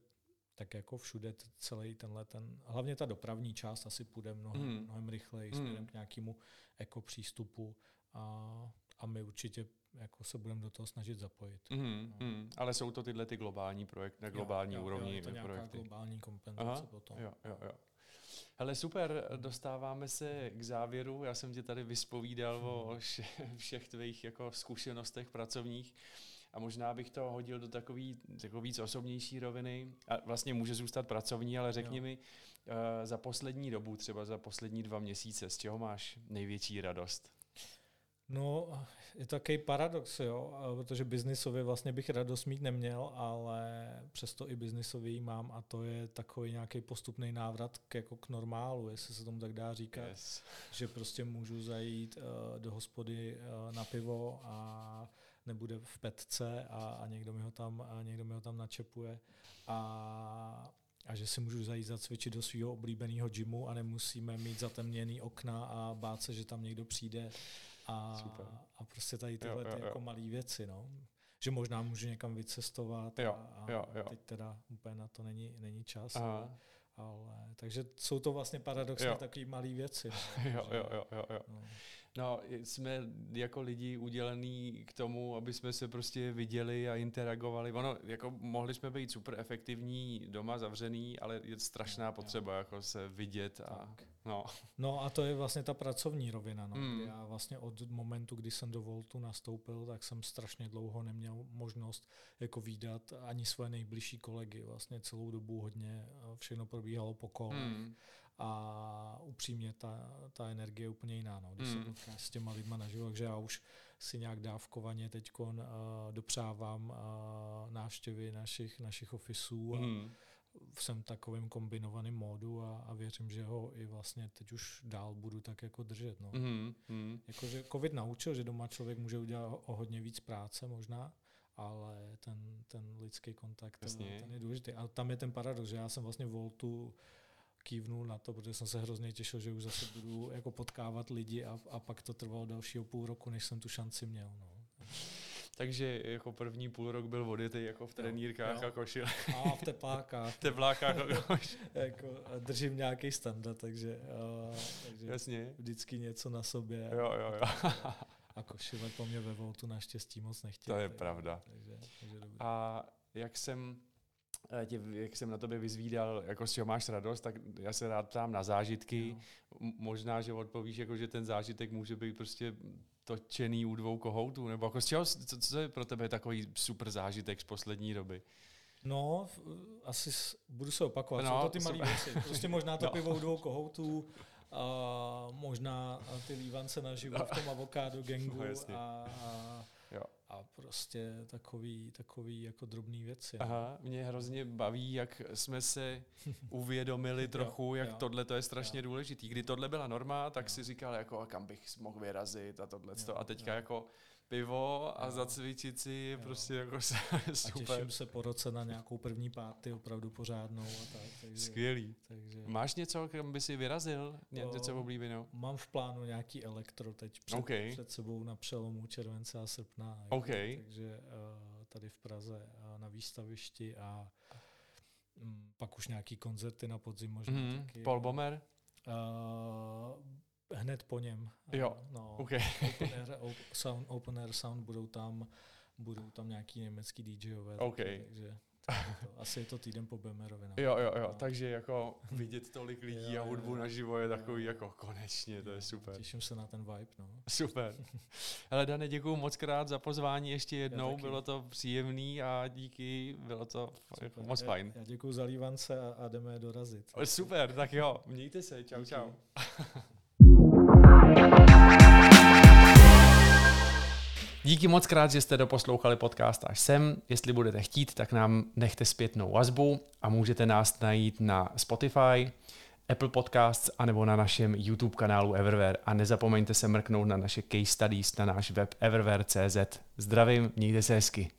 tak jako všude celý tenhle ten, hlavně ta dopravní část asi půjde mnohem, hmm. mnohem rychleji hmm. směrem k nějakému ekopřístupu a, a my určitě jako se budeme do toho snažit zapojit. Mm, no. mm, ale jsou to tyhle ty globální projekty, na globální jo, jo, úrovni jo, je to projekty. globální kompenzace Aha, potom. Jo, jo, jo. Hele, super, dostáváme se k závěru. Já jsem tě tady vyspovídal o vše, všech tvých jako zkušenostech pracovních a možná bych to hodil do takový, takový víc osobnější roviny. A vlastně může zůstat pracovní, ale řekni jo. mi, uh, za poslední dobu, třeba za poslední dva měsíce, z čeho máš největší radost? No, je to takový paradox, jo, protože biznisově vlastně bych radost mít neměl, ale přesto i biznisový mám a to je takový nějaký postupný návrat k, jako k normálu, jestli se tomu tak dá říkat, yes. že prostě můžu zajít uh, do hospody uh, na pivo a nebude v petce a, a někdo mi ho tam a někdo mi ho tam načepuje a a že si můžu zajít zacvičit do svého oblíbeného gymu a nemusíme mít zatemněný okna a bát se, že tam někdo přijde a, Super. a prostě tady tyhle jo, jo, ty jo. jako malé věci, no. Že možná můžu někam vycestovat jo, a, a jo, jo. teď teda úplně na to není, není čas. Aha. Ale, takže jsou to vlastně paradoxně takové malé věci. No, jo, jo, jo, jo, jo. No. No, jsme jako lidi udělení k tomu, aby jsme se prostě viděli a interagovali. Ono, jako mohli jsme být super efektivní doma zavřený, ale je strašná no, potřeba jako se vidět a tak. no. No a to je vlastně ta pracovní rovina. No. Mm. Já vlastně od momentu, kdy jsem do Voltu nastoupil, tak jsem strašně dlouho neměl možnost jako výdat ani své nejbližší kolegy. Vlastně celou dobu hodně všechno probíhalo po kole. Mm a upřímně ta, ta energie je úplně jiná, no, když mm. se potkáš s těma lidma naživo, takže já už si nějak dávkovaně teď uh, dopřávám uh, návštěvy našich, našich ofisů a mm. jsem takovým kombinovaným módu a, a věřím, že ho i vlastně teď už dál budu tak jako držet. No. Mm. Mm. Jakože covid naučil, že doma člověk může udělat o hodně víc práce možná, ale ten, ten lidský kontakt, ten, ten je důležitý. A tam je ten paradox, že já jsem vlastně Voltu kývnul na to, protože jsem se hrozně těšil, že už zase budu jako potkávat lidi a, a pak to trvalo dalšího půl roku, než jsem tu šanci měl. No. Takže jako první půl rok byl vodity jako v trenýrkách jo, a košile. A v teplákách. v teplákách. jako, držím nějaký standard, takže, uh, takže Jasně. vždycky něco na sobě. Jo, jo, jo. a košile po mě ve Voltu naštěstí moc nechtěl. To je pravda. Takže, takže a jak jsem tě, jak jsem na tobě vyzvídal, jako z čeho máš radost, tak já se rád ptám na zážitky. No. Možná, že odpovíš, jako, že ten zážitek může být prostě točený u dvou kohoutů, nebo jako z čeho, co, co je pro tebe takový super zážitek z poslední doby? No, asi budu se opakovat, no, jsou to ty malé věci. Prostě možná to no. pivo u dvou kohoutů, a možná ty lívance naživo v tom avokádo gangu no, a, a a prostě takový, takový jako drobný věci. No. Aha, mě hrozně baví, jak jsme se uvědomili trochu, jak jo, tohle to je strašně jo. důležitý. Kdy tohle byla norma, tak jo. si říkal, jako kam bych mohl vyrazit a tohle. A teďka jo. jako pivo a zacvičit si je prostě jako super. A těším se po roce na nějakou první páty opravdu pořádnou a tak. Takže, Skvělý. Takže... Máš něco, kam by si vyrazil? Ně, něco oblíbeného? Mám v plánu nějaký elektro teď před, okay. před sebou na přelomu července a srpna. Okay. Takže uh, tady v Praze uh, na výstavišti a um, pak už nějaký koncerty na podzim možná mm, taky. Paul Bomer? Uh, hned po něm. Jo, no, okay. open, air, sound, open Air Sound budou tam, budou tam nějaký německý DJové. Okay. Takže to, asi je to týden po Bemerovi. No. Jo, jo, jo, no. takže jako vidět tolik lidí jo, a hudbu naživo je takový jo. jako konečně, to je super. Těším se na ten vibe, no. Super. Hele Dane, děkuji moc krát za pozvání ještě jednou, bylo to příjemný a díky, bylo to jako moc fajn. Já, já děkuji za lívance a, a jdeme dorazit. Super, tak jo, mějte se, čau, díky. čau. Díky moc krát, že jste doposlouchali podcast až sem. Jestli budete chtít, tak nám nechte zpětnou vazbu a můžete nás najít na Spotify, Apple Podcasts anebo na našem YouTube kanálu Everware. A nezapomeňte se mrknout na naše case studies na náš web everware.cz. Zdravím, mějte se hezky.